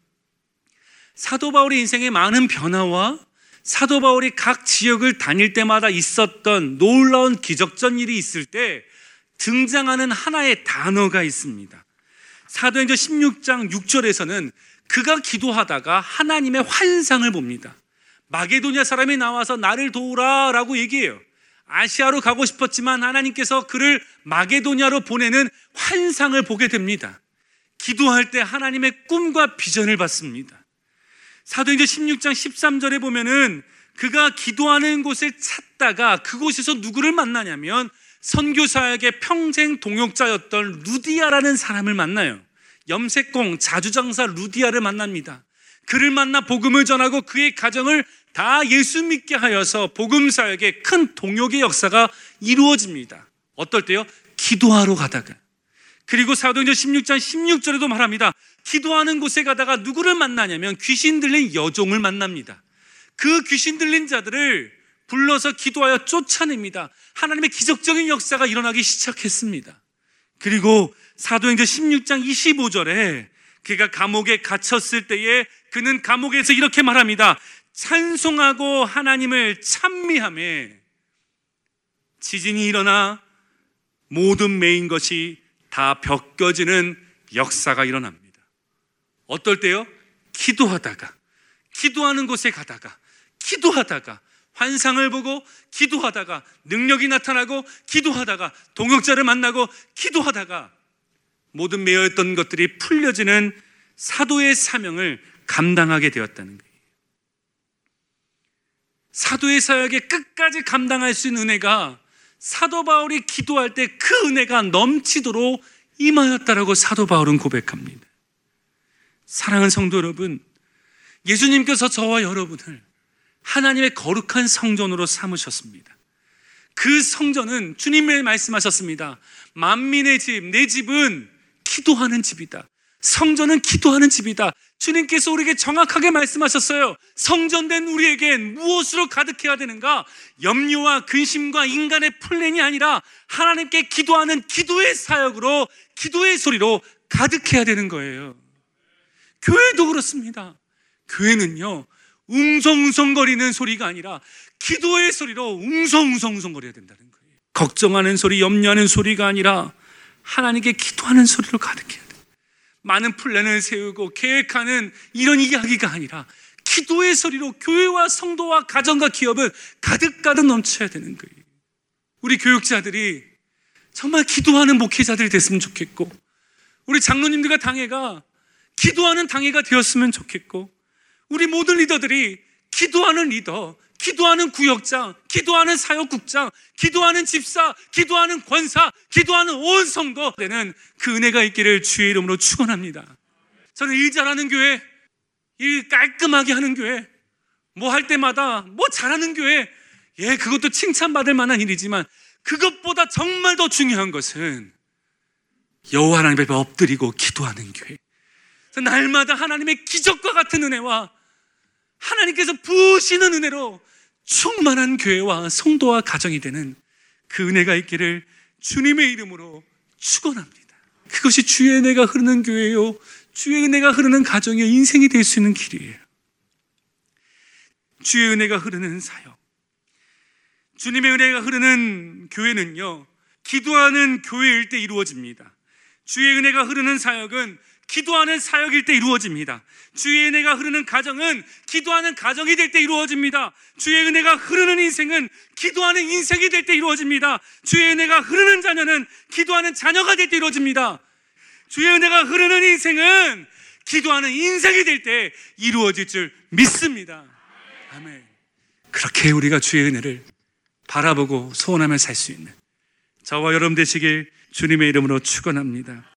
사도 바울의 인생에 많은 변화와 사도 바울이 각 지역을 다닐 때마다 있었던 놀라운 기적전 일이 있을 때 등장하는 하나의 단어가 있습니다. 사도행전 16장 6절에서는 그가 기도하다가 하나님의 환상을 봅니다. 마게도냐 사람이 나와서 나를 도우라 라고 얘기해요. 아시아로 가고 싶었지만 하나님께서 그를 마게도냐로 보내는 환상을 보게 됩니다. 기도할 때 하나님의 꿈과 비전을 받습니다. 사도행전 16장 13절에 보면은 그가 기도하는 곳을 찾다가 그곳에서 누구를 만나냐면 선교사에게 평생 동역자였던 루디아라는 사람을 만나요. 염색공 자주장사 루디아를 만납니다. 그를 만나 복음을 전하고 그의 가정을 다 예수 믿게 하여서 복음 사역에 큰 동역의 역사가 이루어집니다. 어떨 때요? 기도하러 가다가 그리고 사도행전 16장 16절에도 말합니다. 기도하는 곳에 가다가 누구를 만나냐면 귀신 들린 여종을 만납니다. 그 귀신 들린 자들을 불러서 기도하여 쫓아냅니다. 하나님의 기적적인 역사가 일어나기 시작했습니다. 그리고 사도행전 16장 25절에 그가 감옥에 갇혔을 때에 그는 감옥에서 이렇게 말합니다. 찬송하고 하나님을 찬미함에 지진이 일어나 모든 메인 것이 다 벗겨지는 역사가 일어납니다. 어떨 때요? 기도하다가, 기도하는 곳에 가다가, 기도하다가, 환상을 보고 기도하다가, 능력이 나타나고 기도하다가, 동역자를 만나고 기도하다가, 모든 매여있던 것들이 풀려지는 사도의 사명을 감당하게 되었다는 거예요. 사도의 사역에 끝까지 감당할 수 있는 은혜가 사도 바울이 기도할 때 그 은혜가 넘치도록 임하였다라고 사도 바울은 고백합니다. 사랑하는 성도 여러분, 예수님께서 저와 여러분을 하나님의 거룩한 성전으로 삼으셨습니다. 그 성전은 주님의 말씀하셨습니다. 만민의 집, 내 집은 기도하는 집이다. 성전은 기도하는 집이다. 주님께서 우리에게 정확하게 말씀하셨어요. 성전된 우리에겐 무엇으로 가득해야 되는가? 염려와 근심과 인간의 플랜이 아니라 하나님께 기도하는 기도의 사역으로, 기도의 소리로 가득해야 되는 거예요. 교회도 그렇습니다. 교회는요, 웅성웅성거리는 소리가 아니라 기도의 소리로 웅성웅성웅성거려야 된다는 거예요. 걱정하는 소리, 염려하는 소리가 아니라 하나님께 기도하는 소리로 가득해야 돼요. 많은 플랜을 세우고 계획하는 이런 이야기가 아니라 기도의 소리로 교회와 성도와 가정과 기업을 가득가득 넘쳐야 되는 거예요. 우리 교육자들이 정말 기도하는 목회자들이 됐으면 좋겠고 우리 장로님들과 당회가 기도하는 당회가 되었으면 좋겠고 우리 모든 리더들이 기도하는 리더, 기도하는 구역장, 기도하는 사역국장, 기도하는 집사, 기도하는 권사, 기도하는 온 성도 되는 그 은혜가 있기를 주의 이름으로 축원합니다. 저는 일 잘하는 교회, 일 깔끔하게 하는 교회, 뭐 할 때마다 뭐 잘하는 교회, 예, 그것도 칭찬받을 만한 일이지만 그것보다 정말 더 중요한 것은 여호와 하나님 앞에 엎드리고 기도하는 교회. 날마다 하나님의 기적과 같은 은혜와 하나님께서 부으시는 은혜로 충만한 교회와 성도와 가정이 되는 그 은혜가 있기를 주님의 이름으로 축원합니다. 그것이 주의 은혜가 흐르는 교회요, 주의 은혜가 흐르는 가정의 인생이 될 수 있는 길이에요. 주의 은혜가 흐르는 사역. 주님의 은혜가 흐르는 교회는요, 기도하는 교회일 때 이루어집니다. 주의 은혜가 흐르는 사역은 기도하는 사역일 때 이루어집니다. 주의 은혜가 흐르는 가정은 기도하는 가정이 될 때 이루어집니다. 주의 은혜가 흐르는 인생은 기도하는 인생이 될 때 이루어집니다. 주의 은혜가 흐르는 자녀는 기도하는 자녀가 될 때 이루어집니다. 주의 은혜가 흐르는 인생은 기도하는 인생이 될 때 이루어질 줄 믿습니다. 아멘. 그렇게 우리가 주의 은혜를 바라보고 소원하며 살 수 있는 저와 여러분 되시길 주님의 이름으로 축원합니다.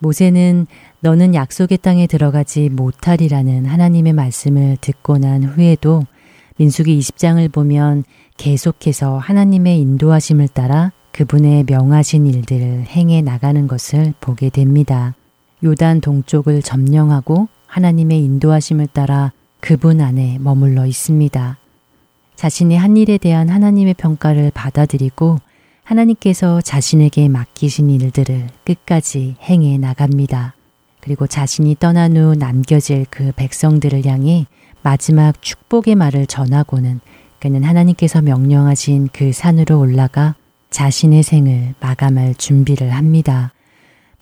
모세는 너는 약속의 땅에 들어가지 못하리라는 하나님의 말씀을 듣고 난 후에도 민수기 20장을 보면 계속해서 하나님의 인도하심을 따라 그분의 명하신 일들을 행해 나가는 것을 보게 됩니다. 요단 동쪽을 점령하고 하나님의 인도하심을 따라 그분 안에 머물러 있습니다. 자신의 한 일에 대한 하나님의 평가를 받아들이고 하나님께서 자신에게 맡기신 일들을 끝까지 행해 나갑니다. 그리고 자신이 떠난 후 남겨질 그 백성들을 향해 마지막 축복의 말을 전하고는 그는 하나님께서 명령하신 그 산으로 올라가 자신의 생을 마감할 준비를 합니다.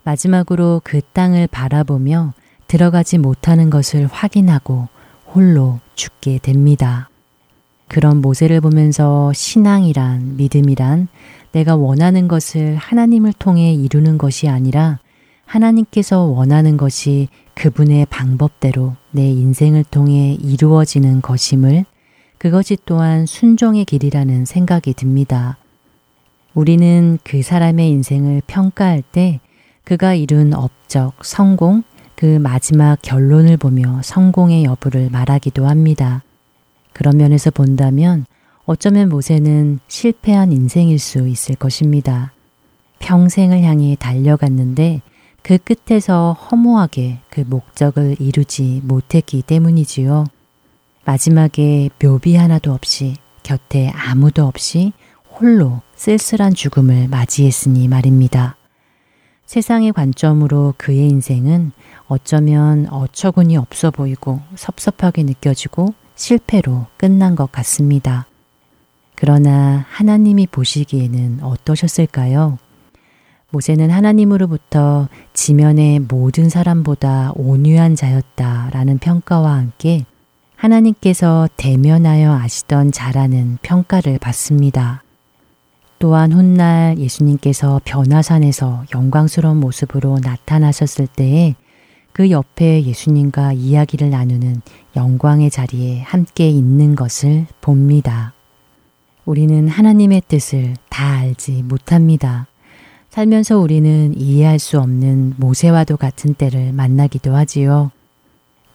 마지막으로 그 땅을 바라보며 들어가지 못하는 것을 확인하고 홀로 죽게 됩니다. 그런 모세를 보면서 신앙이란 믿음이란 내가 원하는 것을 하나님을 통해 이루는 것이 아니라 하나님께서 원하는 것이 그분의 방법대로 내 인생을 통해 이루어지는 것임을 그것이 또한 순종의 길이라는 생각이 듭니다. 우리는 그 사람의 인생을 평가할 때 그가 이룬 업적, 성공, 그 마지막 결론을 보며 성공의 여부를 말하기도 합니다. 그런 면에서 본다면 어쩌면 모세는 실패한 인생일 수 있을 것입니다. 평생을 향해 달려갔는데 그 끝에서 허무하게 그 목적을 이루지 못했기 때문이지요. 마지막에 묘비 하나도 없이 곁에 아무도 없이 홀로 쓸쓸한 죽음을 맞이했으니 말입니다. 세상의 관점으로 그의 인생은 어쩌면 어처구니 없어 보이고 섭섭하게 느껴지고 실패로 끝난 것 같습니다. 그러나 하나님이 보시기에는 어떠셨을까요? 모세는 하나님으로부터 지면의 모든 사람보다 온유한 자였다라는 평가와 함께 하나님께서 대면하여 아시던 자라는 평가를 받습니다. 또한 훗날 예수님께서 변화산에서 영광스러운 모습으로 나타나셨을 때에 그 옆에 예수님과 이야기를 나누는 영광의 자리에 함께 있는 것을 봅니다. 우리는 하나님의 뜻을 다 알지 못합니다. 살면서 우리는 이해할 수 없는 모세와도 같은 때를 만나기도 하지요.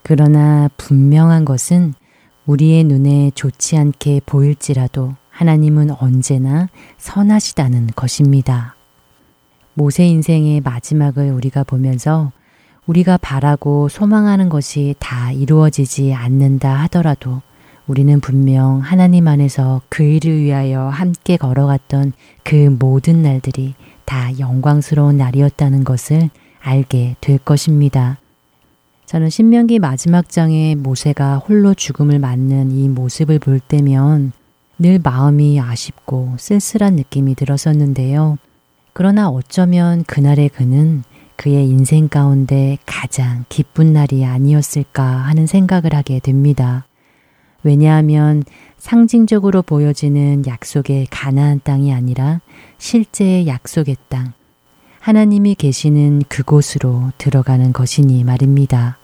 그러나 분명한 것은 우리의 눈에 좋지 않게 보일지라도 하나님은 언제나 선하시다는 것입니다. 모세 인생의 마지막을 우리가 보면서 우리가 바라고 소망하는 것이 다 이루어지지 않는다 하더라도 우리는 분명 하나님 안에서 그 일을 위하여 함께 걸어갔던 그 모든 날들이 다 영광스러운 날이었다는 것을 알게 될 것입니다. 저는 신명기 마지막 장에 모세가 홀로 죽음을 맞는 이 모습을 볼 때면 늘 마음이 아쉽고 쓸쓸한 느낌이 들었었는데요. 그러나 어쩌면 그날의 그는 그의 인생 가운데 가장 기쁜 날이 아니었을까 하는 생각을 하게 됩니다. 왜냐하면 상징적으로 보여지는 약속의 가나안 땅이 아니라 실제의 약속의 땅, 하나님이 계시는 그곳으로 들어가는 것이니 말입니다.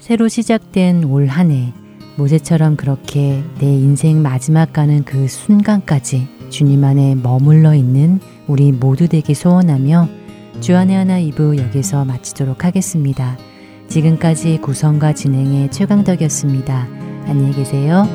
새로 시작된 올 한 해, 모세처럼 그렇게 내 인생 마지막 가는 그 순간까지 주님 안에 머물러 있는 우리 모두 되기 소원하며 주안의 하나 2부 여기서 마치도록 하겠습니다. 지금까지 구성과 진행의 최강덕이었습니다. 안녕히 계세요.